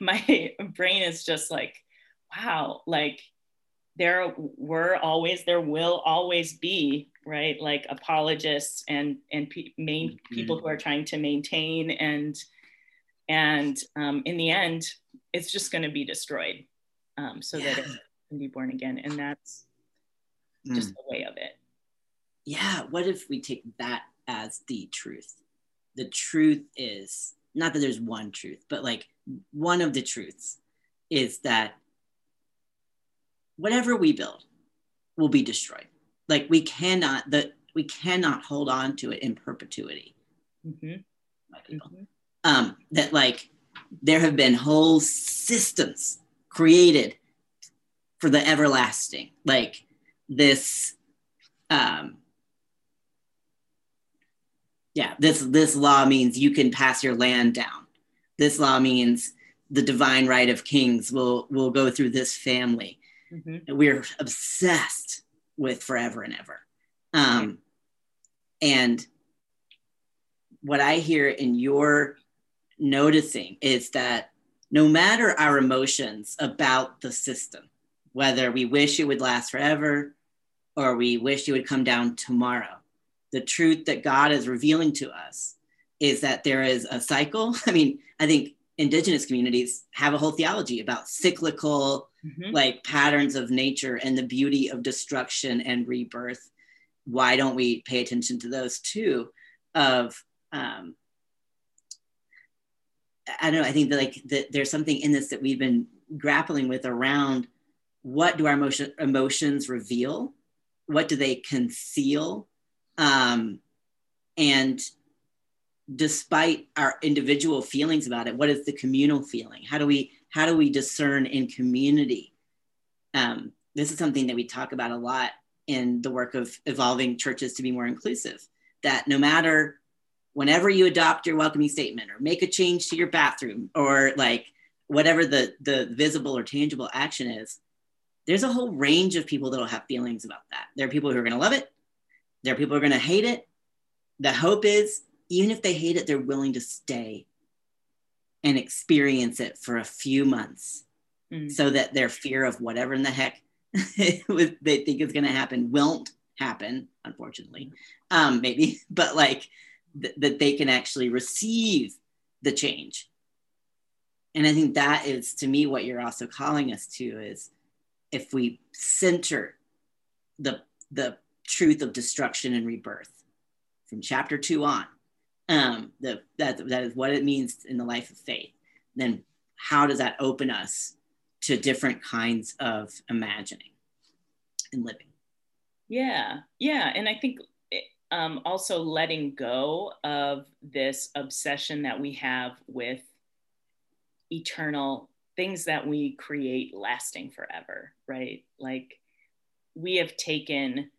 [SPEAKER 2] my brain is just like, wow, like there were always, there will always be, right? Like apologists and and pe- main mm-hmm. people who are trying to maintain and and um, in the end, it's just going to be destroyed, um, so yeah. that it can be born again, and that's mm. just the way of it
[SPEAKER 1] yeah, what if we take that as the truth? The truth is not that there's one truth, but like one of the truths is that whatever we build will be destroyed. Like we cannot that we cannot hold on to it in perpetuity. Mm-hmm. Mm-hmm. Um, that like there have been whole systems created for the everlasting, like this um, yeah this this law means you can pass your land down this law means the divine right of kings will will go through this family mm-hmm. we're obsessed with forever and ever um, and what i hear in your noticing is that no matter our emotions about the system whether we wish it would last forever or we wish it would come down tomorrow the truth that God is revealing to us is that there is a cycle. [laughs] I mean, I think indigenous communities have a whole theology about cyclical mm-hmm. like patterns of nature and the beauty of destruction and rebirth. Why don't we pay attention to those too? Of um, I don't know. I think that like that there's something in this that we've been grappling with around what do our emotion, emotions reveal? What do they conceal? Um, and despite our individual feelings about it, what is the communal feeling? How do we how do we discern in community? Um, this is something that we talk about a lot in the work of evolving churches to be more inclusive. That no matter whenever you adopt your welcoming statement or make a change to your bathroom or like whatever the the visible or tangible action is, there's a whole range of people that'll have feelings about that. There are people who are going to love it. There are people who are going to hate it. The hope is, even if they hate it, they're willing to stay and experience it for a few months mm. so that their fear of whatever in the heck [laughs] they think is going to happen won't happen, unfortunately. Um, maybe, [laughs] but like th- that they can actually receive the change. And I think that is to me what you're also calling us to is if we center the the truth of destruction and rebirth from chapter two on. Um, the, that, that is what it means in the life of faith. Then, how does that open us to different kinds of imagining and living?
[SPEAKER 2] Yeah, yeah. And I think um, also letting go of this obsession that we have with eternal things that we create lasting forever, right? Like we have taken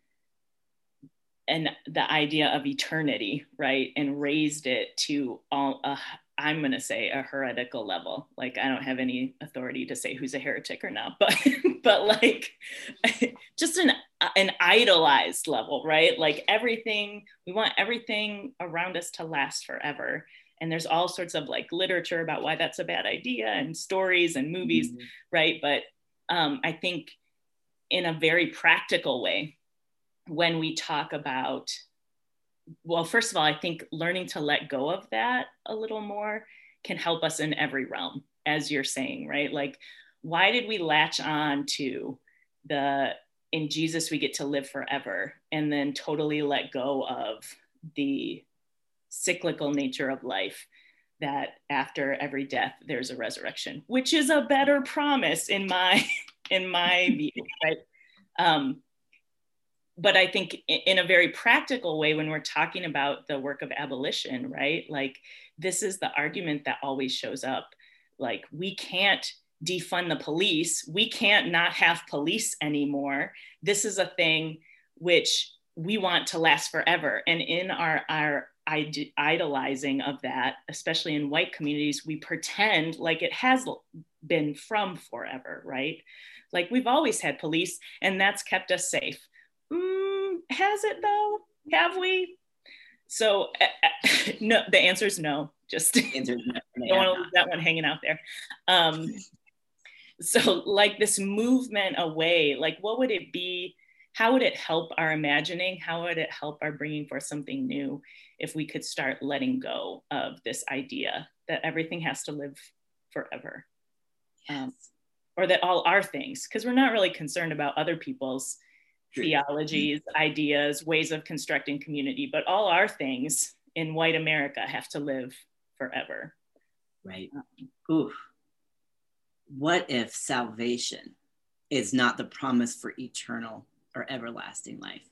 [SPEAKER 2] and the idea of eternity, right, and raised it to all. Uh, I'm going to say a heretical level. Like I don't have any authority to say who's a heretic or not, [laughs] but but like [laughs] just an an idolized level, right? Like everything we want everything around us to last forever. And there's all sorts of like literature about why that's a bad idea and stories and movies, mm-hmm. right? But um, I think in a very practical way, when we talk about well first of all i think learning to let go of that a little more can help us in every realm as you're saying right? Like why did we latch on to the in jesus we get to live forever and then totally let go of the cyclical nature of life that after every death there's a resurrection which is a better promise in my [laughs] in my view right? Um, but I think in a very practical way, when we're talking about the work of abolition, right? Like, this is the argument that always shows up. Like, we can't defund the police, we can't not have police anymore. This is a thing which we want to last forever. And in our, our idolizing of that, especially in white communities, we pretend like it has been from forever, right? Like we've always had police, and that's kept us safe mm, has it though? Have we? so uh, [laughs] no, the answer is no. Just answer no. [laughs] don't want to leave that one hanging out there. Um, so like this movement away, like what would it be? How would it help our imagining? How would it help our bringing forth something new if we could start letting go of this idea that everything has to live forever? Yes. Um, or that all our things, because we're not really concerned about other people's theologies, ideas, ways of constructing community, but all our things in white America have to live forever.
[SPEAKER 1] Right. Um, Oof. What if salvation is not the promise for eternal or everlasting life,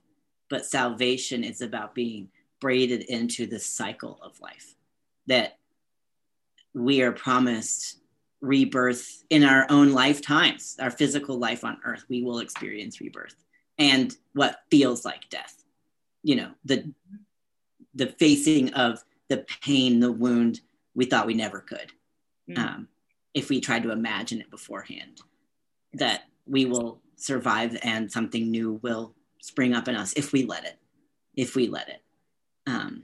[SPEAKER 1] but salvation is about being braided into the cycle of life? That we are promised rebirth in our own lifetimes, our physical life on earth, we will experience rebirth and what feels like death. You know, the the facing of the pain, the wound we thought we never could. Mm. Um, if we tried to imagine it beforehand, that we will survive and something new will spring up in us if we let it, if we let it. Um,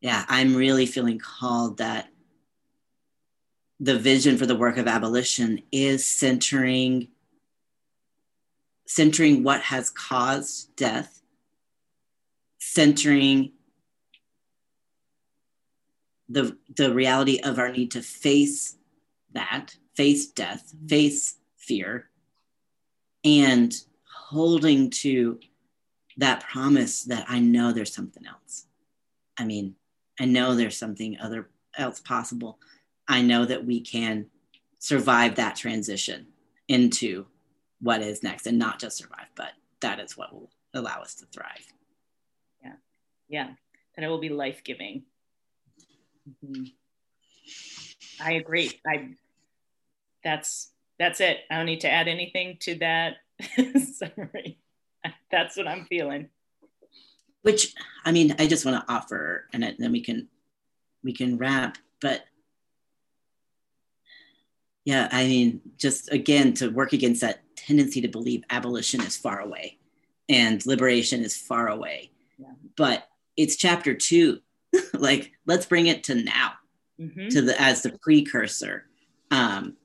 [SPEAKER 1] yeah, I'm really feeling called that the vision for the work of abolition is centering centering what has caused death centering the the reality of our need to face that face death face fear and holding to that promise that i know there's something else. I mean i know there's something other else possible. I know that we can survive that transition into what is next and not just survive, but that is what will allow us to thrive.
[SPEAKER 2] Yeah. Yeah. And it will be life giving. Mm-hmm. I agree. I that's that's it. I don't need to add anything to that [laughs] summary. That's what I'm feeling.
[SPEAKER 1] Which I mean, I just want to offer, and then we can we can wrap. But yeah, I mean, just again to work against that tendency to believe abolition is far away and liberation is far away. Yeah. But it's chapter two. [laughs] like, let's bring it to now, mm-hmm. to the as the precursor. Um,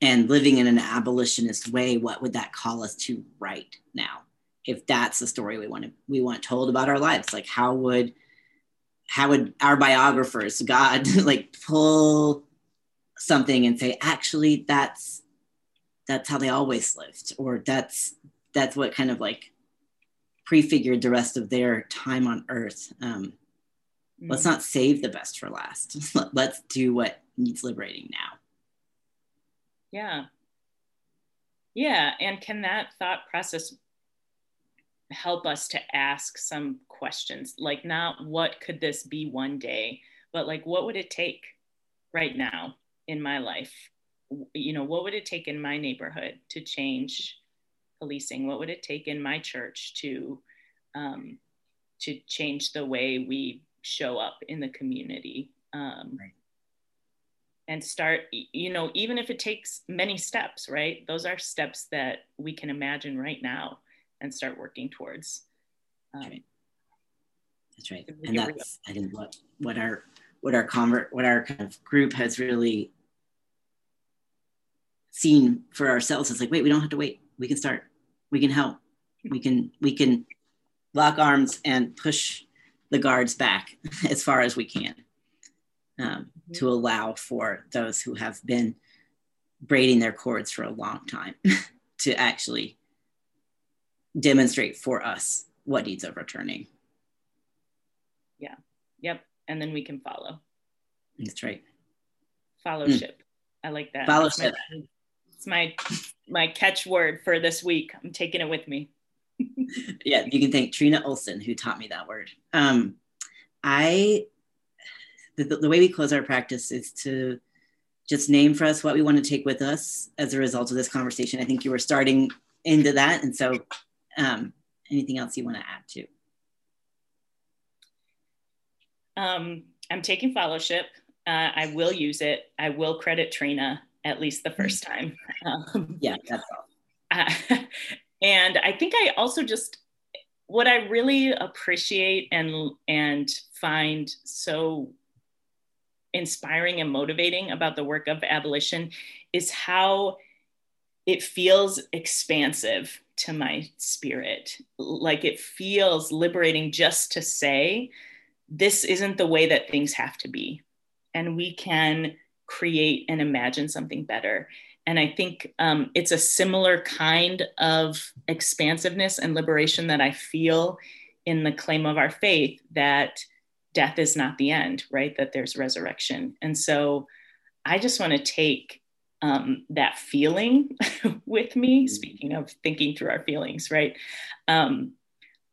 [SPEAKER 1] and living in an abolitionist way, what would that call us to right now? If that's the story we want to we want told about our lives, like how would how would our biographers, God, [laughs] like pull something and say actually that's that's how they always lived or that's that's what kind of like prefigured the rest of their time on earth. Um, mm-hmm. let's not save the best for last. [laughs] Let's do what needs liberating now.
[SPEAKER 2] Yeah. Yeah and can that thought process help us to ask some questions? Like not what could this be one day but like what would it take right now in my life you know what would it take in my neighborhood to change policing? What would it take in my church to um, to change the way we show up in the community? Um, right. and start you know even if it takes many steps right? Those are steps that we can imagine right now and start working towards.
[SPEAKER 1] Um, that's right, that's right. and that's i think what what our what our convert what our kind of group has really seen for ourselves is like wait we don't have to wait. We can start. We can help. We can we can lock arms and push the guards back [laughs] as far as we can um, mm-hmm. to allow for those who have been braiding their cords for a long time [laughs] to actually demonstrate for us what needs overturning.
[SPEAKER 2] Yeah. Yep and then we can follow.
[SPEAKER 1] That's right.
[SPEAKER 2] Fellowship. Mm. I like that.
[SPEAKER 1] Fellowship.
[SPEAKER 2] It's my, my catchword for this week. I'm taking it with me. [laughs]
[SPEAKER 1] yeah, you can thank Trina Olson who taught me that word. Um, I the, the way we close our practice is to just name for us what we want to take with us as a result of this conversation. I think you were starting into that, and so um, anything else you want to add to?
[SPEAKER 2] Um, I'm taking fellowship. Uh, I will use it. I will credit Trina at least the first time. [laughs]
[SPEAKER 1] Um, yeah, that's all. [laughs]
[SPEAKER 2] Uh, and I think I also just what I really appreciate and and find so inspiring and motivating about the work of abolition is how it feels expansive to my spirit. Like it feels liberating just to say, this isn't the way that things have to be. And we can create and imagine something better. And I think um, it's a similar kind of expansiveness and liberation that I feel in the claim of our faith that death is not the end, right? That there's resurrection. And so I just want to take um, that feeling [laughs] with me, speaking of thinking through our feelings, right? Um,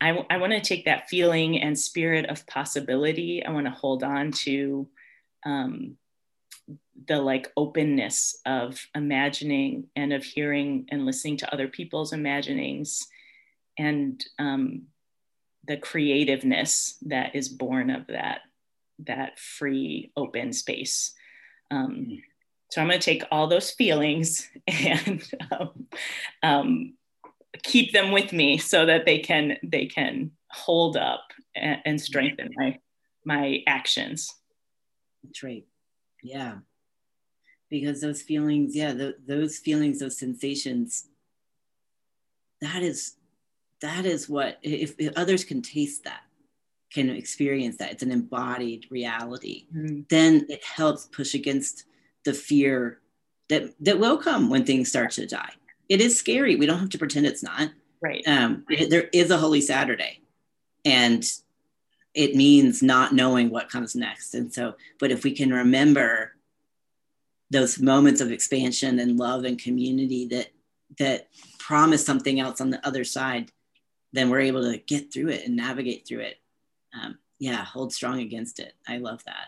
[SPEAKER 2] I, w- I want to take that feeling and spirit of possibility. I want to hold on to um, the like openness of imagining and of hearing and listening to other people's imaginings and um, the creativeness that is born of that that free open space um, mm-hmm. so i'm going to take all those feelings [laughs] and um, um, keep them with me so that they can they can hold up and, and strengthen my my actions.
[SPEAKER 1] That's right. Yeah. Because those feelings yeah the, those feelings those sensations that is that is what if, if, others can taste that can experience that it's an embodied reality mm-hmm. then it helps push against the fear that that will come when things start to die it is scary. We don't have to pretend it's not.
[SPEAKER 2] Right.
[SPEAKER 1] Um, it, there is a holy saturday and it means not knowing what comes next. And so but if we can remember those moments of expansion and love and community that that promise something else on the other side then we're able to get through it and navigate through it. Um, yeah hold strong against it. I love that.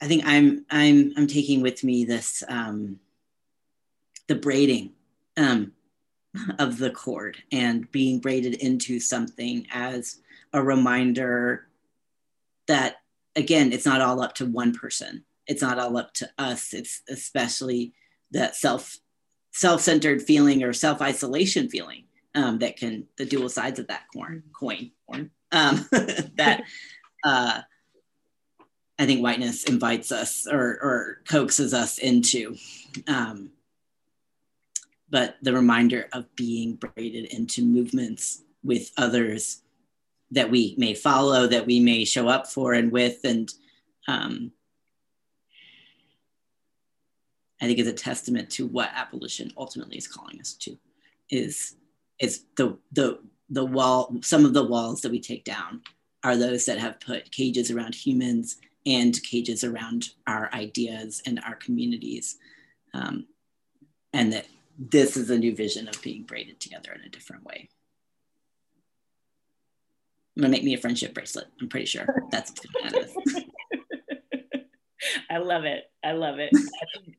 [SPEAKER 1] I think i'm i'm i'm taking with me this um, the braiding um, of the cord and being braided into something as a reminder that again it's not all up to one person it's not all up to us it's especially that self self-centered feeling or self-isolation feeling um, that can the dual sides of that corn coin corn um, [laughs] that [laughs] uh, I think whiteness invites us or, or coaxes us into. Um, but the reminder of being braided into movements with others that we may follow, that we may show up for and with, and um, I think is a testament to what abolition ultimately is calling us to, is is the the the wall. Some of the walls that we take down are those that have put cages around humans and cages around our ideas and our communities, um, and that this is a new vision of being braided together in a different way. I'm gonna make me a friendship bracelet. I'm pretty sure that's what's gonna happen. [laughs]
[SPEAKER 2] I love it. I love it.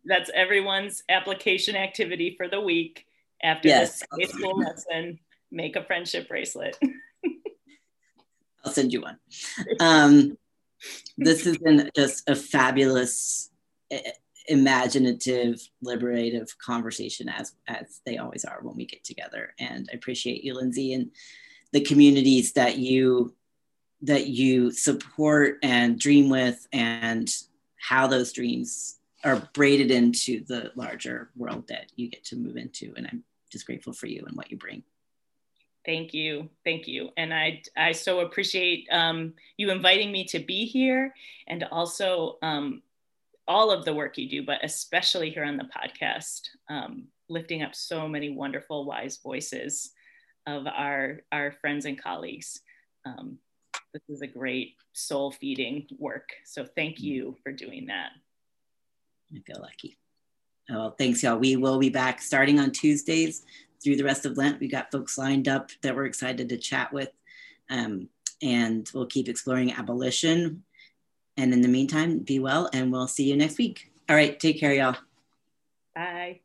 [SPEAKER 2] That's everyone's application activity for the week. After yes. this high school lesson, make a friendship bracelet.
[SPEAKER 1] I'll send you one. Um, this has been just a fabulous, imaginative, liberative conversation, as as they always are when we get together. And I appreciate you, Lindsey, and the communities that you that you support and dream with, and how those dreams are braided into the larger world that you get to move into. And I'm just grateful for you and what you bring.
[SPEAKER 2] Thank you, thank you, and I I so appreciate um, you inviting me to be here, and also um, all of the work you do, but especially here on the podcast, um, lifting up so many wonderful, wise voices of our our friends and colleagues. Um, this is a great soul feeding work. So thank mm. you for doing that.
[SPEAKER 1] I feel lucky. Oh, well, thanks, y'all. We will be back starting on Tuesdays through the rest of Lent. We got folks lined up that we're excited to chat with. Um, and we'll keep exploring abolition. And in the meantime, be well, and we'll see you next week. All right, take care, y'all.
[SPEAKER 2] Bye.